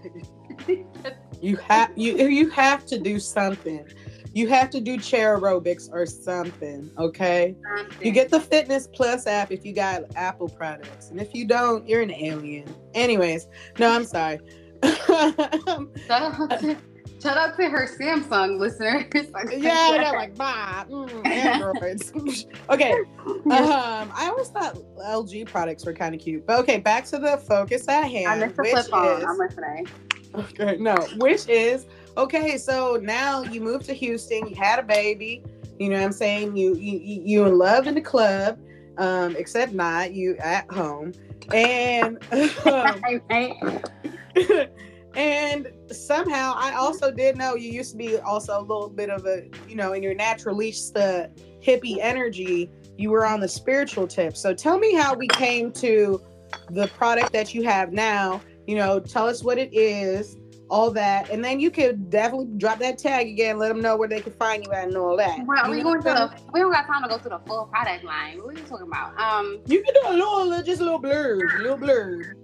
you have you you have to do something. You have to do chair aerobics or something. Okay. Something. You get the Fitness Plus app if you got Apple products, and if you don't, you're an alien. Anyways, no, I'm sorry. Shout out to her Samsung listeners. yeah, they're like, bah, mm, Androids. okay. Um, I always thought LG products were kind of cute. But okay, back to the focus at hand. I missed the flip phone. I'm listening. Okay, no, which is okay, so now you moved to Houston, you had a baby, you know what I'm saying? You you you in love in the club, um, except not, you at home. And um, and somehow I also did know you used to be also a little bit of a, you know, in your naturalista hippie energy, you were on the spiritual tip. So tell me how we came to the product that you have now. You know, tell us what it is, all that, and then you could definitely drop that tag again. Let them know where they can find you at and all that. Well, we going to the, we don't got time to go through the full product line. What are you talking about? Um, you can do a little, just a little blurb, a little blurb.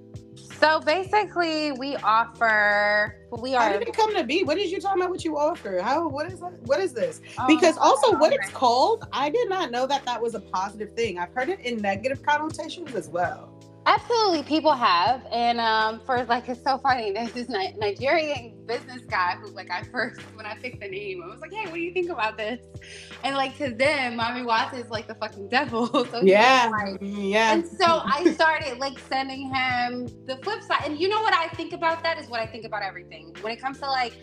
So basically, we offer. We are. How did it come to be? What is you talking about? What you offer? How? What is that? What is this? Oh, because also, what it's called, I did not know that that was a positive thing. I've heard it in negative connotations as well. Absolutely, people have, and um, for like it's so funny. There's this Nigerian business guy who, like, I first when I picked the name, I was like, "Hey, what do you think about this?" And like to them, Mami Wata is like the fucking devil. so yeah, like, yeah. And so I started like sending him the flip side, and you know what I think about that is what I think about everything when it comes to like.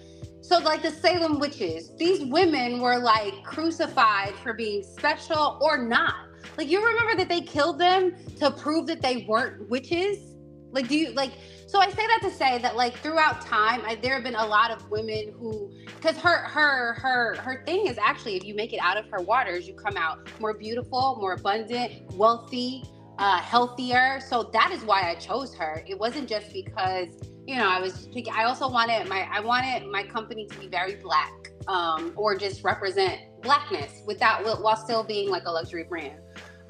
So, like the Salem witches, these women were like crucified for being special or not like you remember that they killed them to prove that they weren't witches? Like do you like so I say that to say that like throughout time I, there have been a lot of women who cuz her her her her thing is actually if you make it out of her waters you come out more beautiful, more abundant, wealthy, uh, healthier. So that is why I chose her. It wasn't just because you know I was. I also wanted my I wanted my company to be very black, um, or just represent blackness without while still being like a luxury brand.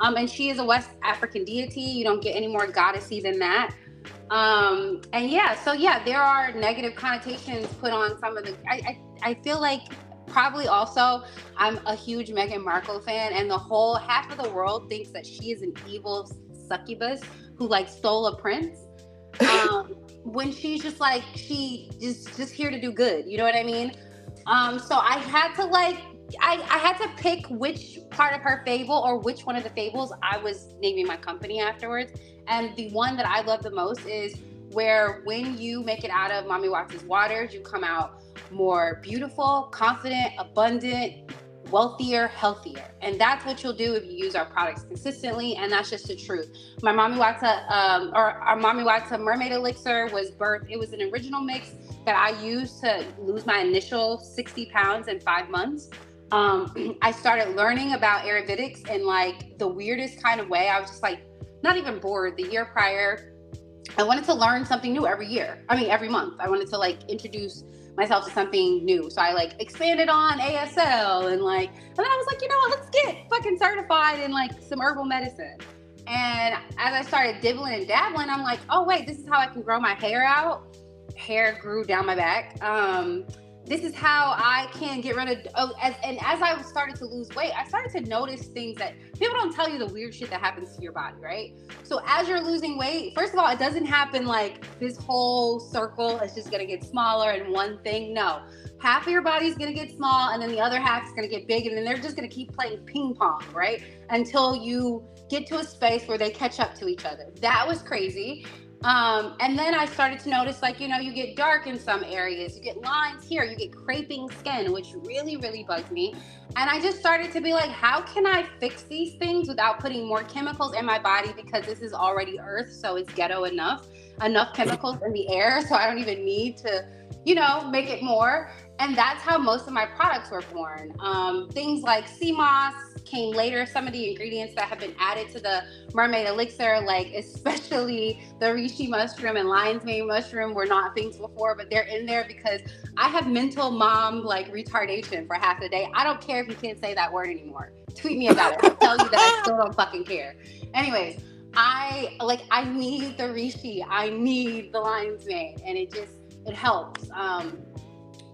Um, and she is a West African deity. You don't get any more goddessy than that. Um, and yeah, so yeah, there are negative connotations put on some of the. I, I, I feel like probably also I'm a huge Meghan Markle fan, and the whole half of the world thinks that she is an evil succubus who like stole a prince. Um, when she's just like she just just here to do good, you know what I mean? Um, so I had to like I, I had to pick which part of her fable or which one of the fables I was naming my company afterwards. And the one that I love the most is where when you make it out of Mami Wata's waters, you come out more beautiful, confident, abundant, wealthier, healthier. And that's what you'll do if you use our products consistently. And that's just the truth. My Mami Wata, um, or our Mami Wata Mermaid Elixir was birth. It was an original mix that I used to lose my initial 60 pounds in five months. Um, I started learning about Ayurvedics in like the weirdest kind of way. I was just like, not even bored. The year prior, I wanted to learn something new every year. I mean, every month. I wanted to like introduce myself to something new. So I like expanded on ASL and like, and then I was like, you know what, let's get fucking certified in like some herbal medicine. And as I started dibbling and dabbling, I'm like, oh wait, this is how I can grow my hair out. Hair grew down my back. Um, this is how I can get rid of. Oh, as, and as I started to lose weight, I started to notice things that people don't tell you the weird shit that happens to your body, right? So as you're losing weight, first of all, it doesn't happen like this whole circle is just gonna get smaller and one thing. No, half of your body's gonna get small, and then the other half is gonna get big, and then they're just gonna keep playing ping pong, right? Until you get to a space where they catch up to each other. That was crazy. Um, and then I started to notice, like, you know, you get dark in some areas, you get lines here, you get creping skin, which really, really bugs me. And I just started to be like, how can I fix these things without putting more chemicals in my body because this is already earth, so it's ghetto enough, enough chemicals in the air, so I don't even need to, you know, make it more. And that's how most of my products were born. Um, things like sea moss, came later. Some of the ingredients that have been added to the mermaid elixir, like especially the reishi mushroom and lion's mane mushroom, were not things before, but they're in there because I have mental mom like retardation for half the day. I don't care if you can't say that word anymore. Tweet me about it. I'll tell you that I still don't fucking care. Anyways, I like I need the reishi. I need the lion's mane, and it just it helps. Um,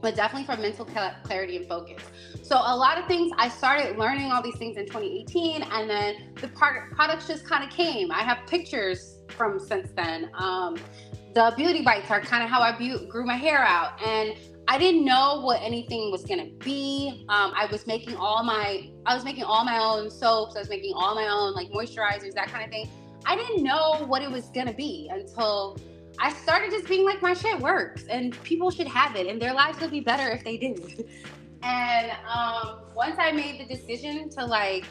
but definitely for mental clarity and focus. So a lot of things I started learning all these things in 2018, and then the part, products just kind of came. I have pictures from since then. Um, the beauty bites are kind of how I bu- grew my hair out, and I didn't know what anything was gonna be. Um, I was making all my I was making all my own soaps. I was making all my own like moisturizers, that kind of thing. I didn't know what it was gonna be until I started just being like, my shit works and people should have it and their lives would be better if they did. And um, once I made the decision to like,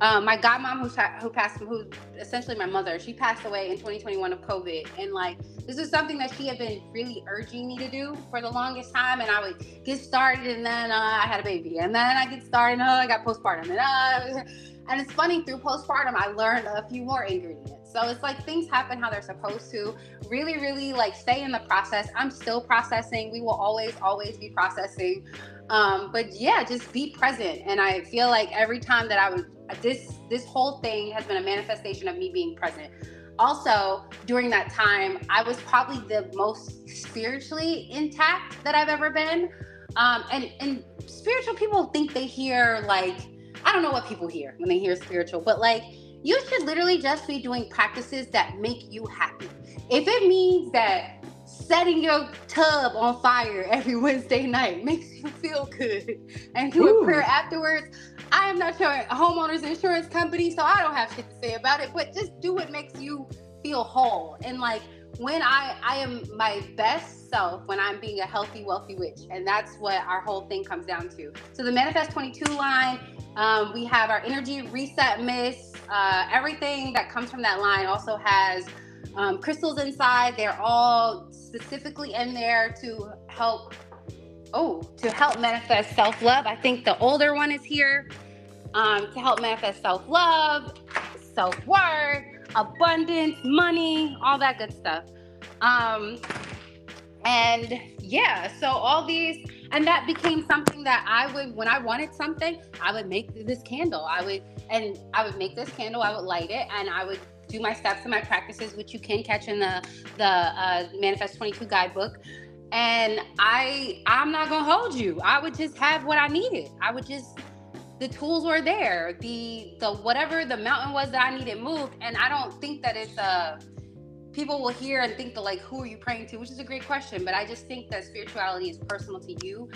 um, my godmom who, who passed, who essentially my mother, she passed away in 2021 of COVID. And like, this is something that she had been really urging me to do for the longest time. And I would get started and then uh, I had a baby. And then I get started and uh, I got postpartum. And, uh, and it's funny, through postpartum, I learned a few more ingredients. So it's like things happen how they're supposed to. Really, really like stay in the process. I'm still processing. We will always, always be processing. Um, but yeah, just be present. And I feel like every time that I was this this whole thing has been a manifestation of me being present. Also, during that time, I was probably the most spiritually intact that I've ever been. Um, and and spiritual people think they hear like I don't know what people hear when they hear spiritual, but like you should literally just be doing practices that make you happy. If it means that setting your tub on fire every Wednesday night makes you feel good and do a prayer afterwards. I am not your homeowner's insurance company, so I don't have shit to say about it, but just do what makes you feel whole. And like when I I am my best self when I'm being a healthy, wealthy witch. And that's what our whole thing comes down to. So the Manifest 22 line, um, we have our energy reset mist. Uh, everything that comes from that line also has um, crystals inside. They're all specifically in there to help. Oh, to help manifest self love. I think the older one is here um, to help manifest self love, self worth, abundance, money, all that good stuff. Um, and yeah, so all these, and that became something that I would, when I wanted something, I would make this candle. I would, and I would make this candle, I would light it, and I would do my steps and my practices, which you can catch in the the uh, Manifest 22 guidebook. And I I'm not gonna hold you. I would just have what I needed. I would just the tools were there. The the whatever the mountain was that I needed moved. And I don't think that it's a uh, people will hear and think that like who are you praying to, which is a great question. But I just think that spirituality is personal to you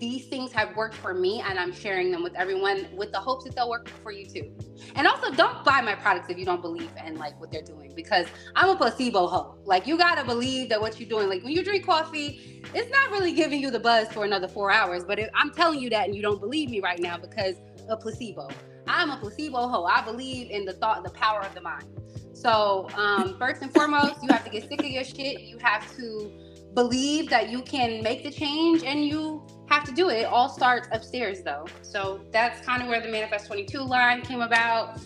these things have worked for me and I'm sharing them with everyone with the hopes that they'll work for you too. And also don't buy my products if you don't believe in like what they're doing because I'm a placebo hoe. Like you gotta believe that what you're doing, like when you drink coffee, it's not really giving you the buzz for another four hours. But if I'm telling you that and you don't believe me right now because a placebo. I'm a placebo hoe. I believe in the thought, the power of the mind. So um, first and foremost, you have to get sick of your shit. You have to believe that you can make the change and you have to do it. It all starts upstairs though. So that's kind of where the Manifest 22 line came about.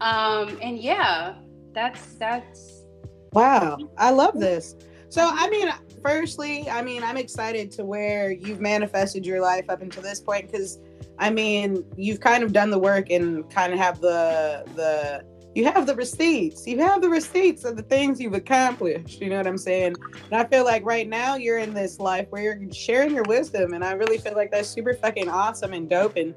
Um, and yeah, that's that's wow. I love this. So I mean, firstly, I mean, I'm excited to where you've manifested your life up until this point because I mean, you've kind of done the work and kind of have the the you have the receipts. You have the receipts of the things you've accomplished. You know what I'm saying? And I feel like right now you're in this life where you're sharing your wisdom, and I really feel like that's super fucking awesome and dope. And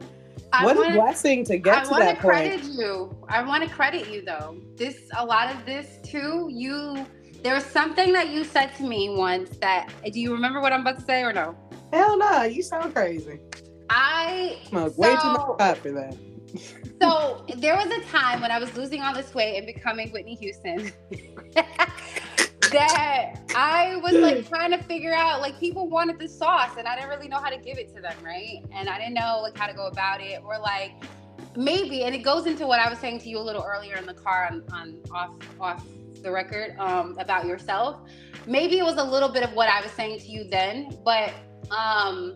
I what wanna, a blessing to get I to that point. I want to credit you. I want to credit you though. This a lot of this too. You there was something that you said to me once that. Do you remember what I'm about to say or no? Hell no! You sound crazy. I smoke so, way too much pot for that so there was a time when I was losing all this weight and becoming Whitney Houston that I was like trying to figure out like people wanted the sauce and I didn't really know how to give it to them, right? And I didn't know like how to go about it or like maybe and it goes into what I was saying to you a little earlier in the car on, on off off the record um, about yourself. Maybe it was a little bit of what I was saying to you then, but um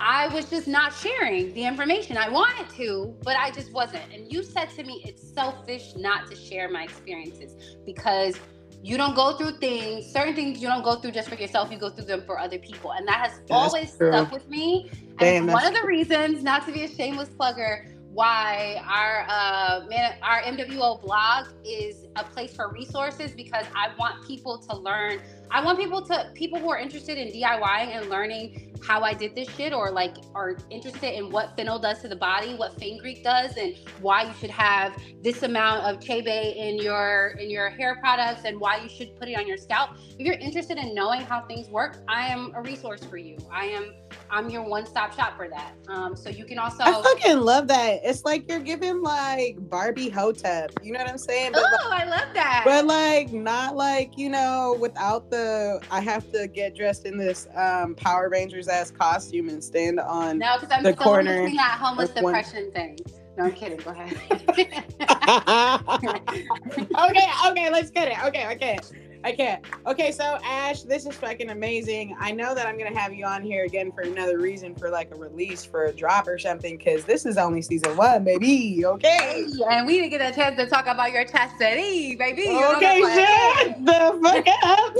I was just not sharing the information. I wanted to, but I just wasn't. And you said to me, it's selfish not to share my experiences because you don't go through things, certain things you don't go through just for yourself, you go through them for other people. And that has that's always true. stuck with me. And one of the reasons, not to be a shameless plugger, why our uh, man, our MWO blog is a place for resources because I want people to learn. I want people to people who are interested in DIY and learning how I did this shit or like are interested in what fennel does to the body, what fenugreek does, and why you should have this amount of chebe in your in your hair products and why you should put it on your scalp. If you're interested in knowing how things work, I am a resource for you. I am I'm your one-stop shop for that. Um, so you can also I fucking love that. It's like you're giving like Barbie Hotep. You know what I'm saying? But oh, like, I love that. But like not like, you know, without the I have to get dressed in this um Power Rangers ass costume and stand on no, because I'm the still corner looking at homeless depression one... thing. No, I'm kidding. Go ahead. okay, okay, let's get it. Okay, okay. I can't. Okay, so Ash, this is fucking amazing. I know that I'm gonna have you on here again for another reason for like a release for a drop or something, because this is only season one, baby. Okay. And we didn't get a chance to talk about your chastity, baby. Okay, shut the fuck up.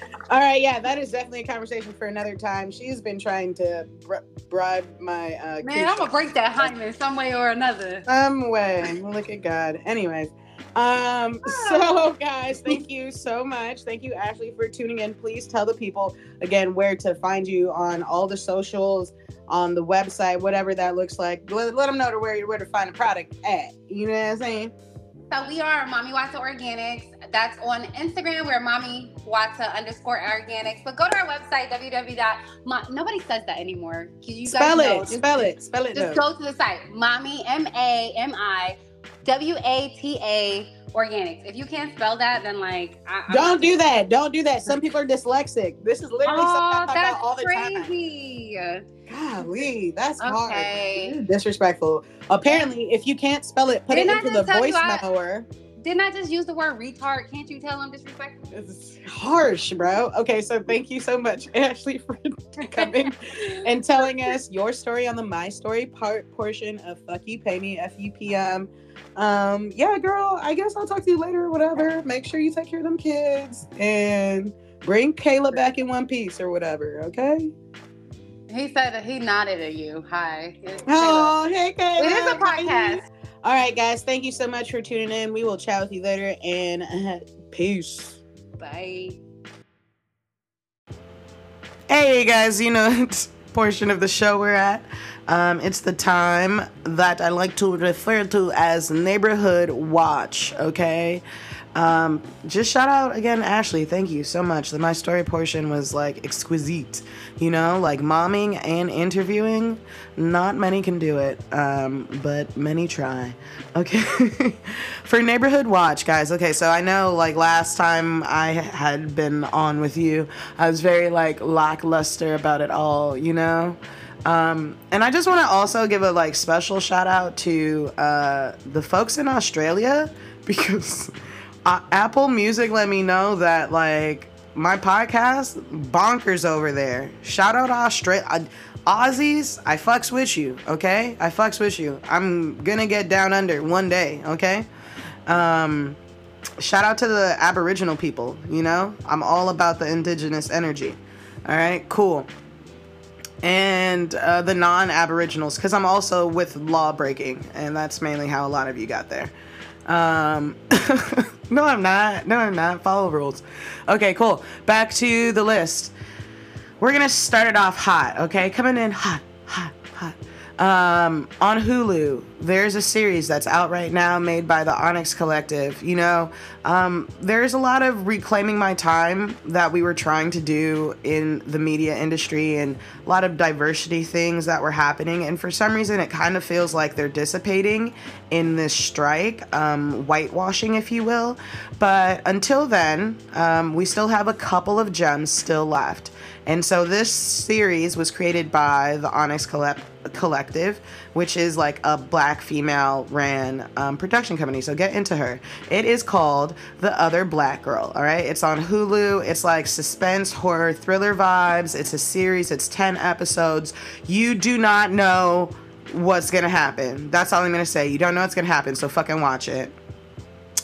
All right, yeah, that is definitely a conversation for another time. She's been trying to br- bribe my uh, man. I'm gonna break that hymen some way or another. Some way. Look at God. Anyways. Um, so guys, thank you so much. Thank you, Ashlee, for tuning in. Please tell the people again where to find you on all the socials, on the website, whatever that looks like. Let, let them know to where where to find the product at. You know what I'm saying? So we are Mami Wata Organics. That's on Instagram. We're Mami Wata underscore organics. But go to our website, www. Nobody says that anymore. You spell it. Just, spell it. Spell it. Just though. go to the site. Mommy M A M I W A T A organics. If you can't spell that, then like I, don't do that. Don't do that. Some people are dyslexic. This is literally oh, something I talk about all the crazy. time. Golly, that's okay. hard. Disrespectful. Apparently, if you can't spell it, put Didn't it into the voice memo. Didn't I just use the word retard? Can't you tell I'm disrespectful? It's harsh, bro. Okay, so thank you so much, Ashlee, for coming and telling us your story on the My Story part portion of Fuck You Pay Me FUPM. Um, yeah, girl, I guess I'll talk to you later or whatever. Make sure you take care of them kids and bring Caleb back in one piece or whatever, okay? He said that he nodded at you. Hi. Oh, hey, Caleb. It is a podcast. All right, guys. Thank you so much for tuning in. We will chat with you later and uh, peace. Bye. Hey, guys. You know, portion of the show we're at. Um, it's the time that I like to refer to as neighborhood watch. Okay. Um, just shout out again, Ashlee. Thank you so much. The my story portion was like exquisite. You know, like momming and interviewing. Not many can do it, um, but many try. Okay. For neighborhood watch, guys. Okay, so I know like last time I had been on with you, I was very like lackluster about it all. You know. Um, and I just want to also give a like special shout out to uh, the folks in Australia because uh, Apple Music let me know that like my podcast bonkers over there. Shout out Australia. Uh, Aussies, I fucks with you, okay? I fucks with you. I'm gonna get down under one day, okay? Um, shout out to the Aboriginal people, you know? I'm all about the indigenous energy. All right, cool. And uh, the non Aboriginals, because I'm also with law breaking, and that's mainly how a lot of you got there. Um, no, I'm not. No, I'm not. Follow rules. Okay, cool. Back to the list. We're gonna start it off hot. Okay, coming in hot, hot, hot. Um, on Hulu, there's a series that's out right now made by the Onyx Collective. You know, um, there's a lot of reclaiming my time that we were trying to do in the media industry and a lot of diversity things that were happening. And for some reason, it kind of feels like they're dissipating in this strike, um, whitewashing, if you will. But until then, um, we still have a couple of gems still left. And so this series was created by the Onyx Collect- Collective, which is like a black female ran um, production company. So get into her. It is called The Other Black Girl. All right. It's on Hulu. It's like suspense, horror, thriller vibes. It's a series. It's 10 episodes. You do not know what's going to happen. That's all I'm going to say. You don't know what's going to happen. So fucking watch it.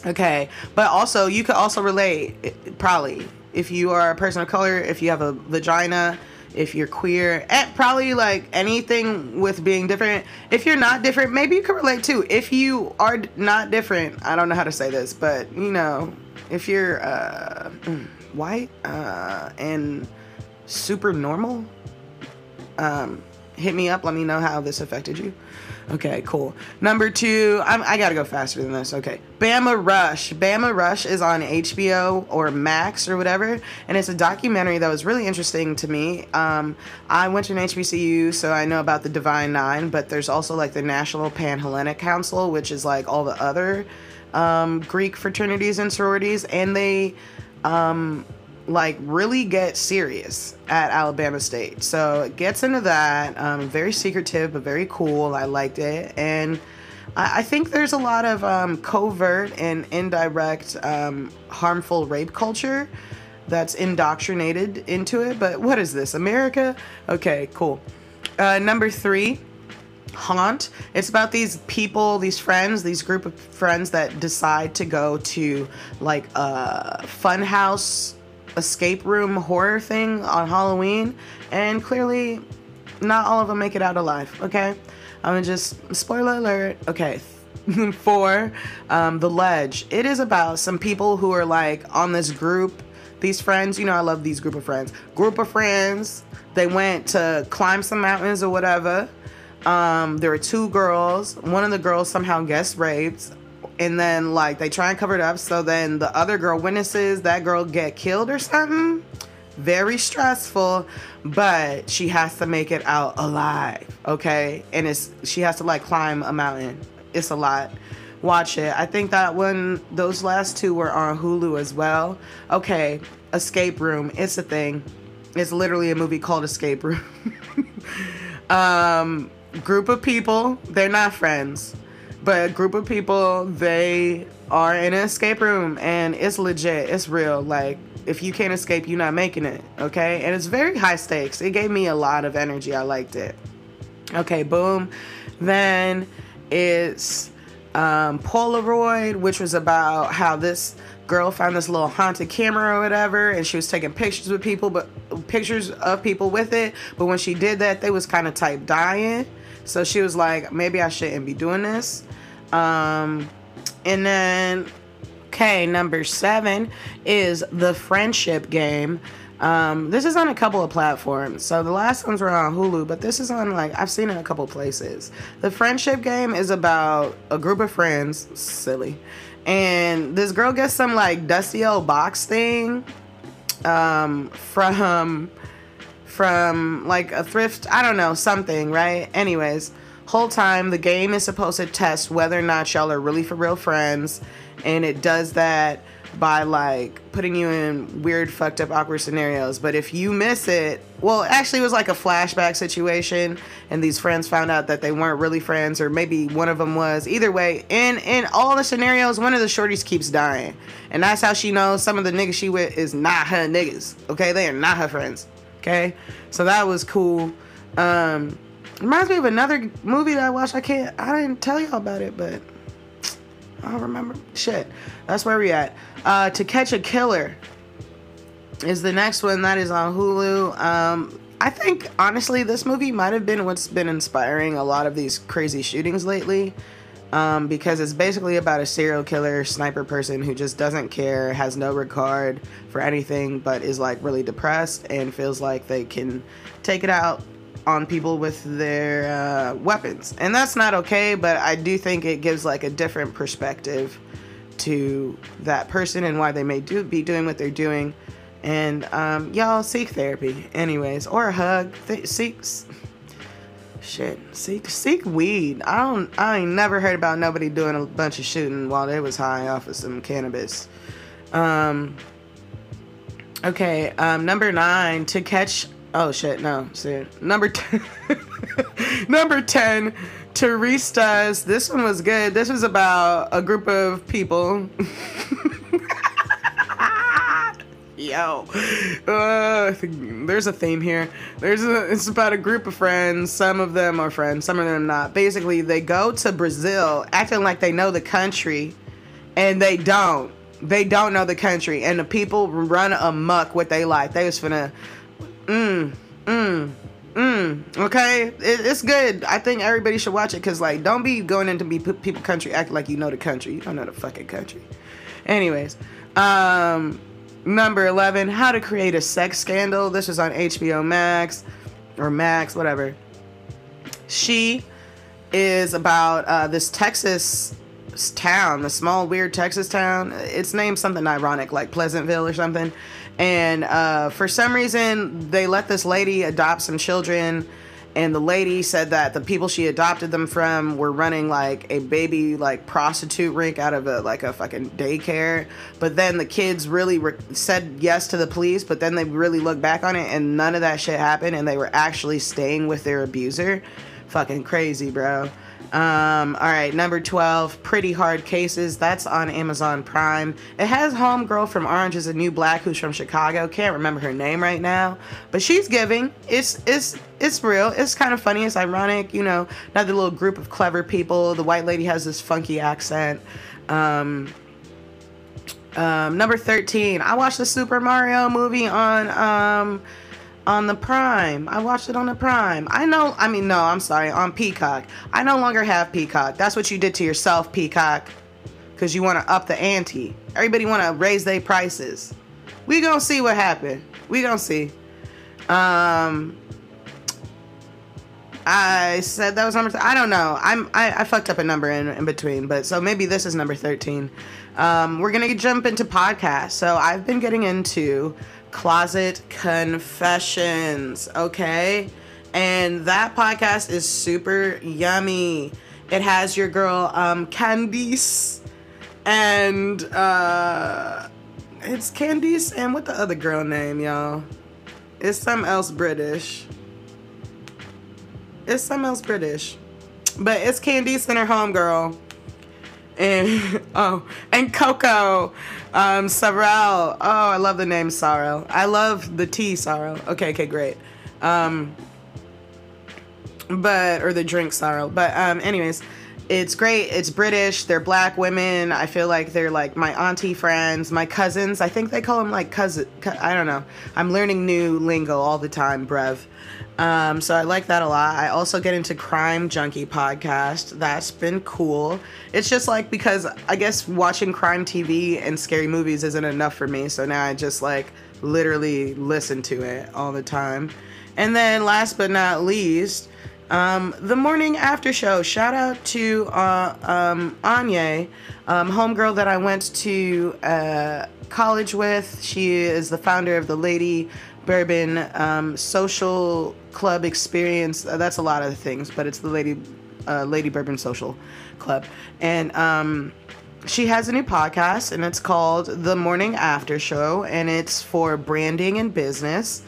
Okay. But also, you could also relate, probably if you are a person of color, if you have a vagina, if you're queer, and probably like anything with being different. If you're not different, maybe you can relate too. If you are not different, I don't know how to say this, but you know, if you're uh, mm, white uh, and super normal, um, hit me up. Let me know how this affected you. Okay, cool. Number two, I'm, i got to go faster than this. Okay. Bama Rush. Bama Rush is on HBO or Max or whatever, and it's a documentary that was really interesting to me. Um, I went to an HBCU, so I know about the Divine Nine, but there's also like the National Panhellenic Council, which is like all the other um, Greek fraternities and sororities, and they um, like really get serious at Alabama State. So it gets into that. Um, very secretive, but very cool. I liked it. And I, I think there's a lot of um, covert and indirect um, harmful rape culture that's indoctrinated into it. But what is this? America? Okay, cool. Uh, number three. Haunt. It's about these people, these friends, these group of friends that decide to go to like a fun house escape room horror thing on Halloween, and clearly, not all of them make it out alive. Okay, I'm gonna just spoiler alert. Okay, for um, the ledge, it is about some people who are like on this group. These friends, you know, I love these group of friends. Group of friends. They went to climb some mountains or whatever. Um, there were two girls. One of the girls somehow gets raped and then like they try and cover it up. So then the other girl witnesses that girl get killed or something. Very stressful but she has to make it out alive okay? And it's she has to like climb a mountain. It's a lot. Watch it. I think that when those last two were on hulu as well. Okay escape room. It's a thing. It's literally a movie called escape room. Um group of people. They're not friends but a group of people they are in an escape room and it's legit it's real. Like if you can't escape you're not making it okay? And it's very high stakes. It gave me a lot of energy. I liked it. Okay boom. Then it's um, polaroid which was about how this girl found this little haunted camera or whatever and she was taking pictures with people but pictures of people with it. But when she did that they was kind of type dying so she was like maybe i shouldn't be doing this um, and then, okay, number seven is the friendship game. Um, this is on a couple of platforms. So the last ones were on Hulu, but this is on like I've seen it a couple places. The friendship game is about a group of friends, silly, and this girl gets some like dusty old box thing um, from from like a thrift. I don't know something, right? Anyways, whole time the game is supposed to test whether or not y'all are really for real friends, and it does that by like putting you in weird, fucked up, awkward scenarios. But if you miss it, well, actually, it was like a flashback situation, and these friends found out that they weren't really friends, or maybe one of them was. Either way, in in all the scenarios, one of the shorties keeps dying, and that's how she knows some of the niggas she with is not her niggas. Okay, they are not her friends. Okay, so that was cool. Um, reminds me of another movie that I watched. I can't. I didn't tell y'all about it, but I don't remember. Shit. That's where we at. Uh, to Catch a Killer is the next one that is on Hulu. Um, I think honestly, this movie might have been what's been inspiring a lot of these crazy shootings lately. Um, because it's basically about a serial killer sniper person who just doesn't care, has no regard for anything, but is like really depressed and feels like they can take it out on people with their uh, weapons. And that's not okay, but I do think it gives like a different perspective to that person and why they may do be doing what they're doing. And um, y'all seek therapy, anyways, or a hug. Th- seek shit. Seek seek weed. I don't. I ain't never heard about nobody doing a bunch of shooting while they was high off of some cannabis. Um. Okay. Um. Number nine to catch. Oh shit. No. See. Number ten. number ten. Turistas. This one was good. This was about a group of people. Yo, uh, there's a theme here. There's a, it's about a group of friends. Some of them are friends, some of them not. Basically, they go to Brazil acting like they know the country, and they don't. They don't know the country, and the people run amok what they like. They was finna, mm, mm, Mm, okay, it, it's good. I think everybody should watch it because, like, don't be going into be people country acting like you know the country. You don't know the fucking country. Anyways, um, number eleven, How to Create a Sex Scandal. This is on HBO Max or Max, whatever. She is about uh, this Texas town, the small weird Texas town. It's named something ironic, like Pleasantville or something and uh, for some reason they let this lady adopt some children and the lady said that the people she adopted them from were running like a baby like prostitute rink out of a like a fucking daycare. But then the kids really re- said yes to the police but then they really looked back on it and none of that shit happened and they were actually staying with their abuser. Fucking crazy bro um, all right, number 12, Pretty Hard Cases. That's on Amazon Prime. It has Homegirl from Orange is a New Black who's from Chicago. Can't remember her name right now, but she's giving. It's it's it's real. It's kind of funny. It's ironic, you know. Another little group of clever people. The white lady has this funky accent. Um, um, number 13, I watched the Super Mario movie on um on the Prime. I watched it on the Prime. I know, I mean, no, I'm sorry, on Peacock. I no longer have Peacock. That's what you did to yourself, Peacock, because you want to up the ante. Everybody want to raise their prices. We gonna see what happened. We gonna see. Um, I said that was number. Th- I don't know. I'm I, I fucked up a number in, in between, but so maybe this is number thirteen. Um, we're gonna jump into podcasts. So I've been getting into Closet Confessions, okay? And that podcast is super yummy. It has your girl um Candice and uh it's Candice and what the other girl name, y'all? It's some else British. It's some else British. But it's Candice and her homegirl and oh, and Coco, um, Sorrel. Oh, I love the name Sorrel. I love the tea Sorrel. Okay, okay, great. Um, but or the drink Sorrel. But um, anyways, it's great. It's British. They're black women. I feel like they're like my auntie friends, my cousins. I think they call them like cousin. I don't know. I'm learning new lingo all the time, brev. Um, so I like that a lot. I also get into Crime Junkie podcast. That's been cool. It's just like because I guess watching crime TV and scary movies isn't enough for me. So now I just like literally listen to it all the time. And then last but not least, um, the morning after show. Shout out to uh, um, Anya, um, homegirl that I went to uh, college with. She is the founder of the Lady Bourbon um, Social Club Experience. Uh, that's a lot of things, but it's the Lady uh, Lady Bourbon Social Club, and um, she has a new podcast, and it's called The Morning After Show, and it's for branding and business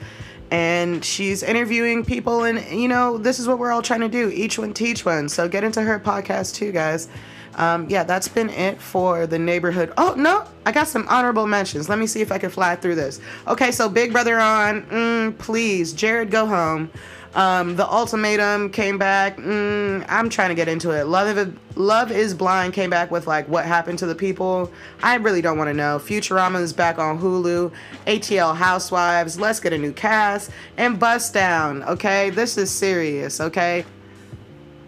and she's interviewing people and you know this is what we're all trying to do each one teach one. So get into her podcast too guys. Um, yeah that's been it for the neighborhood. Oh no i got some honorable mentions. Let me see if i can fly through this. Okay so big brother on. Mm, please jared go home um, the ultimatum came back. Mm, I'm trying to get into it. Love is, Love is Blind came back with like what happened to the people. I really don't want to know. Futurama is back on Hulu. ATL Housewives. Let's get a new cast and Bust Down. Okay, this is serious. Okay.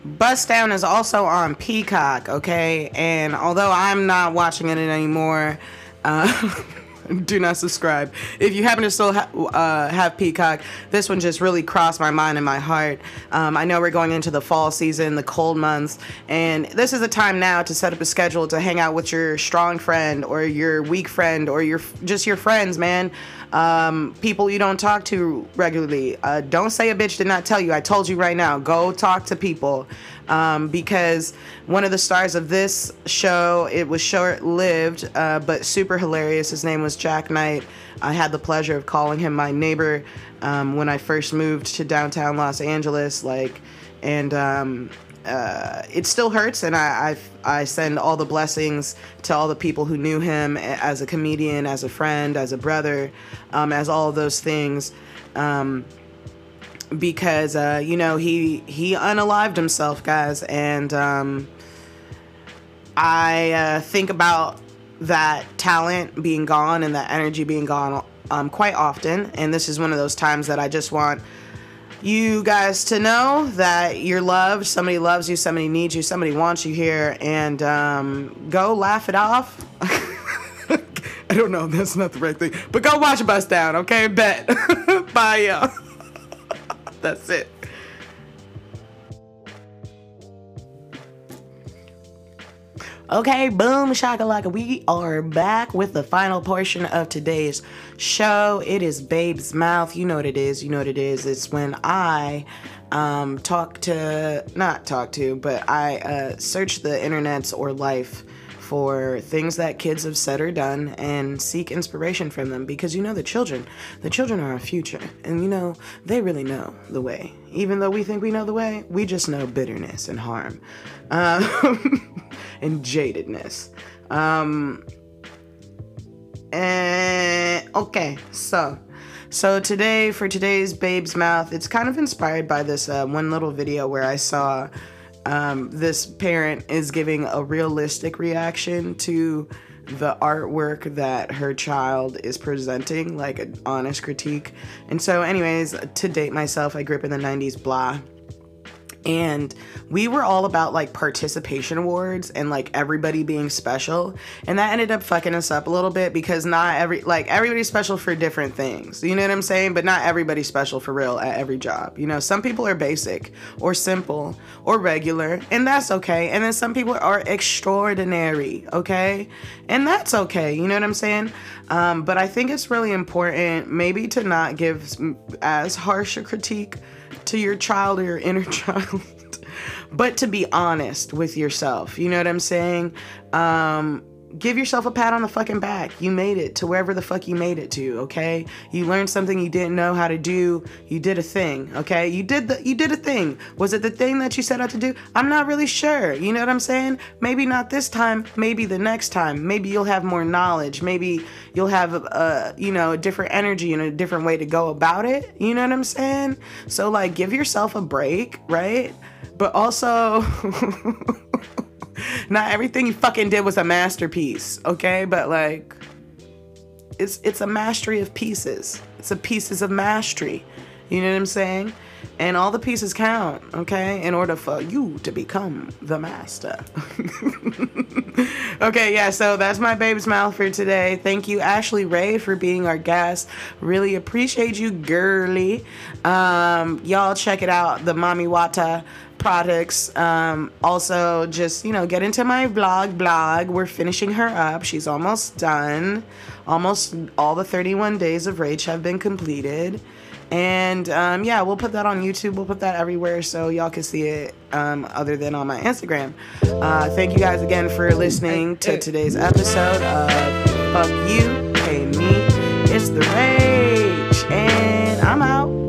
Bust Down is also on Peacock. Okay, and although I'm not watching it anymore. Uh, do not subscribe. If you happen to still ha- uh, have Peacock, this one just really crossed my mind and my heart. Um, I know we're going into the fall season, the cold months, and this is the time now to set up a schedule to hang out with your strong friend or your weak friend or your just your friends, man. Um, people you don't talk to regularly. Uh, don't say a bitch did not tell you. I told you right now. Go talk to people um, because one of the stars of this show, it was short lived, uh, but super hilarious. His name was Jak Knight. I had the pleasure of calling him my neighbor um, when I first moved to downtown Los Angeles. Like, and um, uh, it still hurts, and I, I, I send all the blessings to all the people who knew him as a comedian, as a friend, as a brother, um, as all those things. Um, because uh, you know he he unalived himself, guys, and um, I uh, think about that talent being gone and that energy being gone um, quite often, and this is one of those times that I just want you guys to know that you're loved. Somebody loves you. Somebody needs you. Somebody wants you here, and um, go laugh it off. I don't know. That's not the right thing, but go watch Bust Down. Okay, bet. Bye, y'all. That's it. Okay, boom, shakalaka. We are back with the final portion of today's show. It is Babe's Mouth. You know what it is. You know what it is. It's when I um, talk to, not talk to, but I uh, search the internets or life for things that kids have said or done and seek inspiration from them because you know the children the children are our future and you know they really know the way even though we think we know the way we just know bitterness and harm um, and jadedness um, and okay so so today for today's babe's mouth it's kind of inspired by this uh, one little video where i saw um, this parent is giving a realistic reaction to the artwork that her child is presenting, like an honest critique. And so, anyways, to date myself, I grew up in the 90s, blah and we were all about like participation awards and like everybody being special. And that ended up fucking us up a little bit because not every like everybody's special for different things. You know what i'm saying? But not everybody's special for real at every job. You know some people are basic or simple or regular and that's okay. And then some people are extraordinary okay? And that's okay you know what i'm saying? Um, but i think it's really important maybe to not give as harsh a critique to your child or your inner child, but to be honest with yourself. You know what I'm saying? Um, give yourself a pat on the fucking back. You made it to wherever the fuck you made it to, okay? You learned something you didn't know how to do. You did a thing, okay? You did the you did a thing. Was it the thing that you set out to do? I'm not really sure. You know what I'm saying? Maybe not this time, maybe the next time. Maybe you'll have more knowledge. Maybe you'll have a, you know, a different energy and a different way to go about it. You know what I'm saying? So like give yourself a break, right? But also Not everything you fucking did was a masterpiece, okay? But like it's it's a mastery of pieces. It's a pieces of mastery. You know what I'm saying? and all the pieces count, okay, in order for you to become the master. okay, yeah, so that's my babe's mouth for today. Thank you, Ashlee Ray, for being our guest. Really appreciate you, girly. Um, y'all check it out, the Mami Wata products. Um, also, just you know, get into my vlog. Blog. We're finishing her up. She's almost done. Almost all the 31 days of Rage have been completed. And um, yeah, we'll put that on YouTube. We'll put that everywhere so y'all can see it um, other than on my Instagram. Uh, thank you guys again for listening to today's episode of Fuck You, Pay Me. It's the Rage. And I'm out.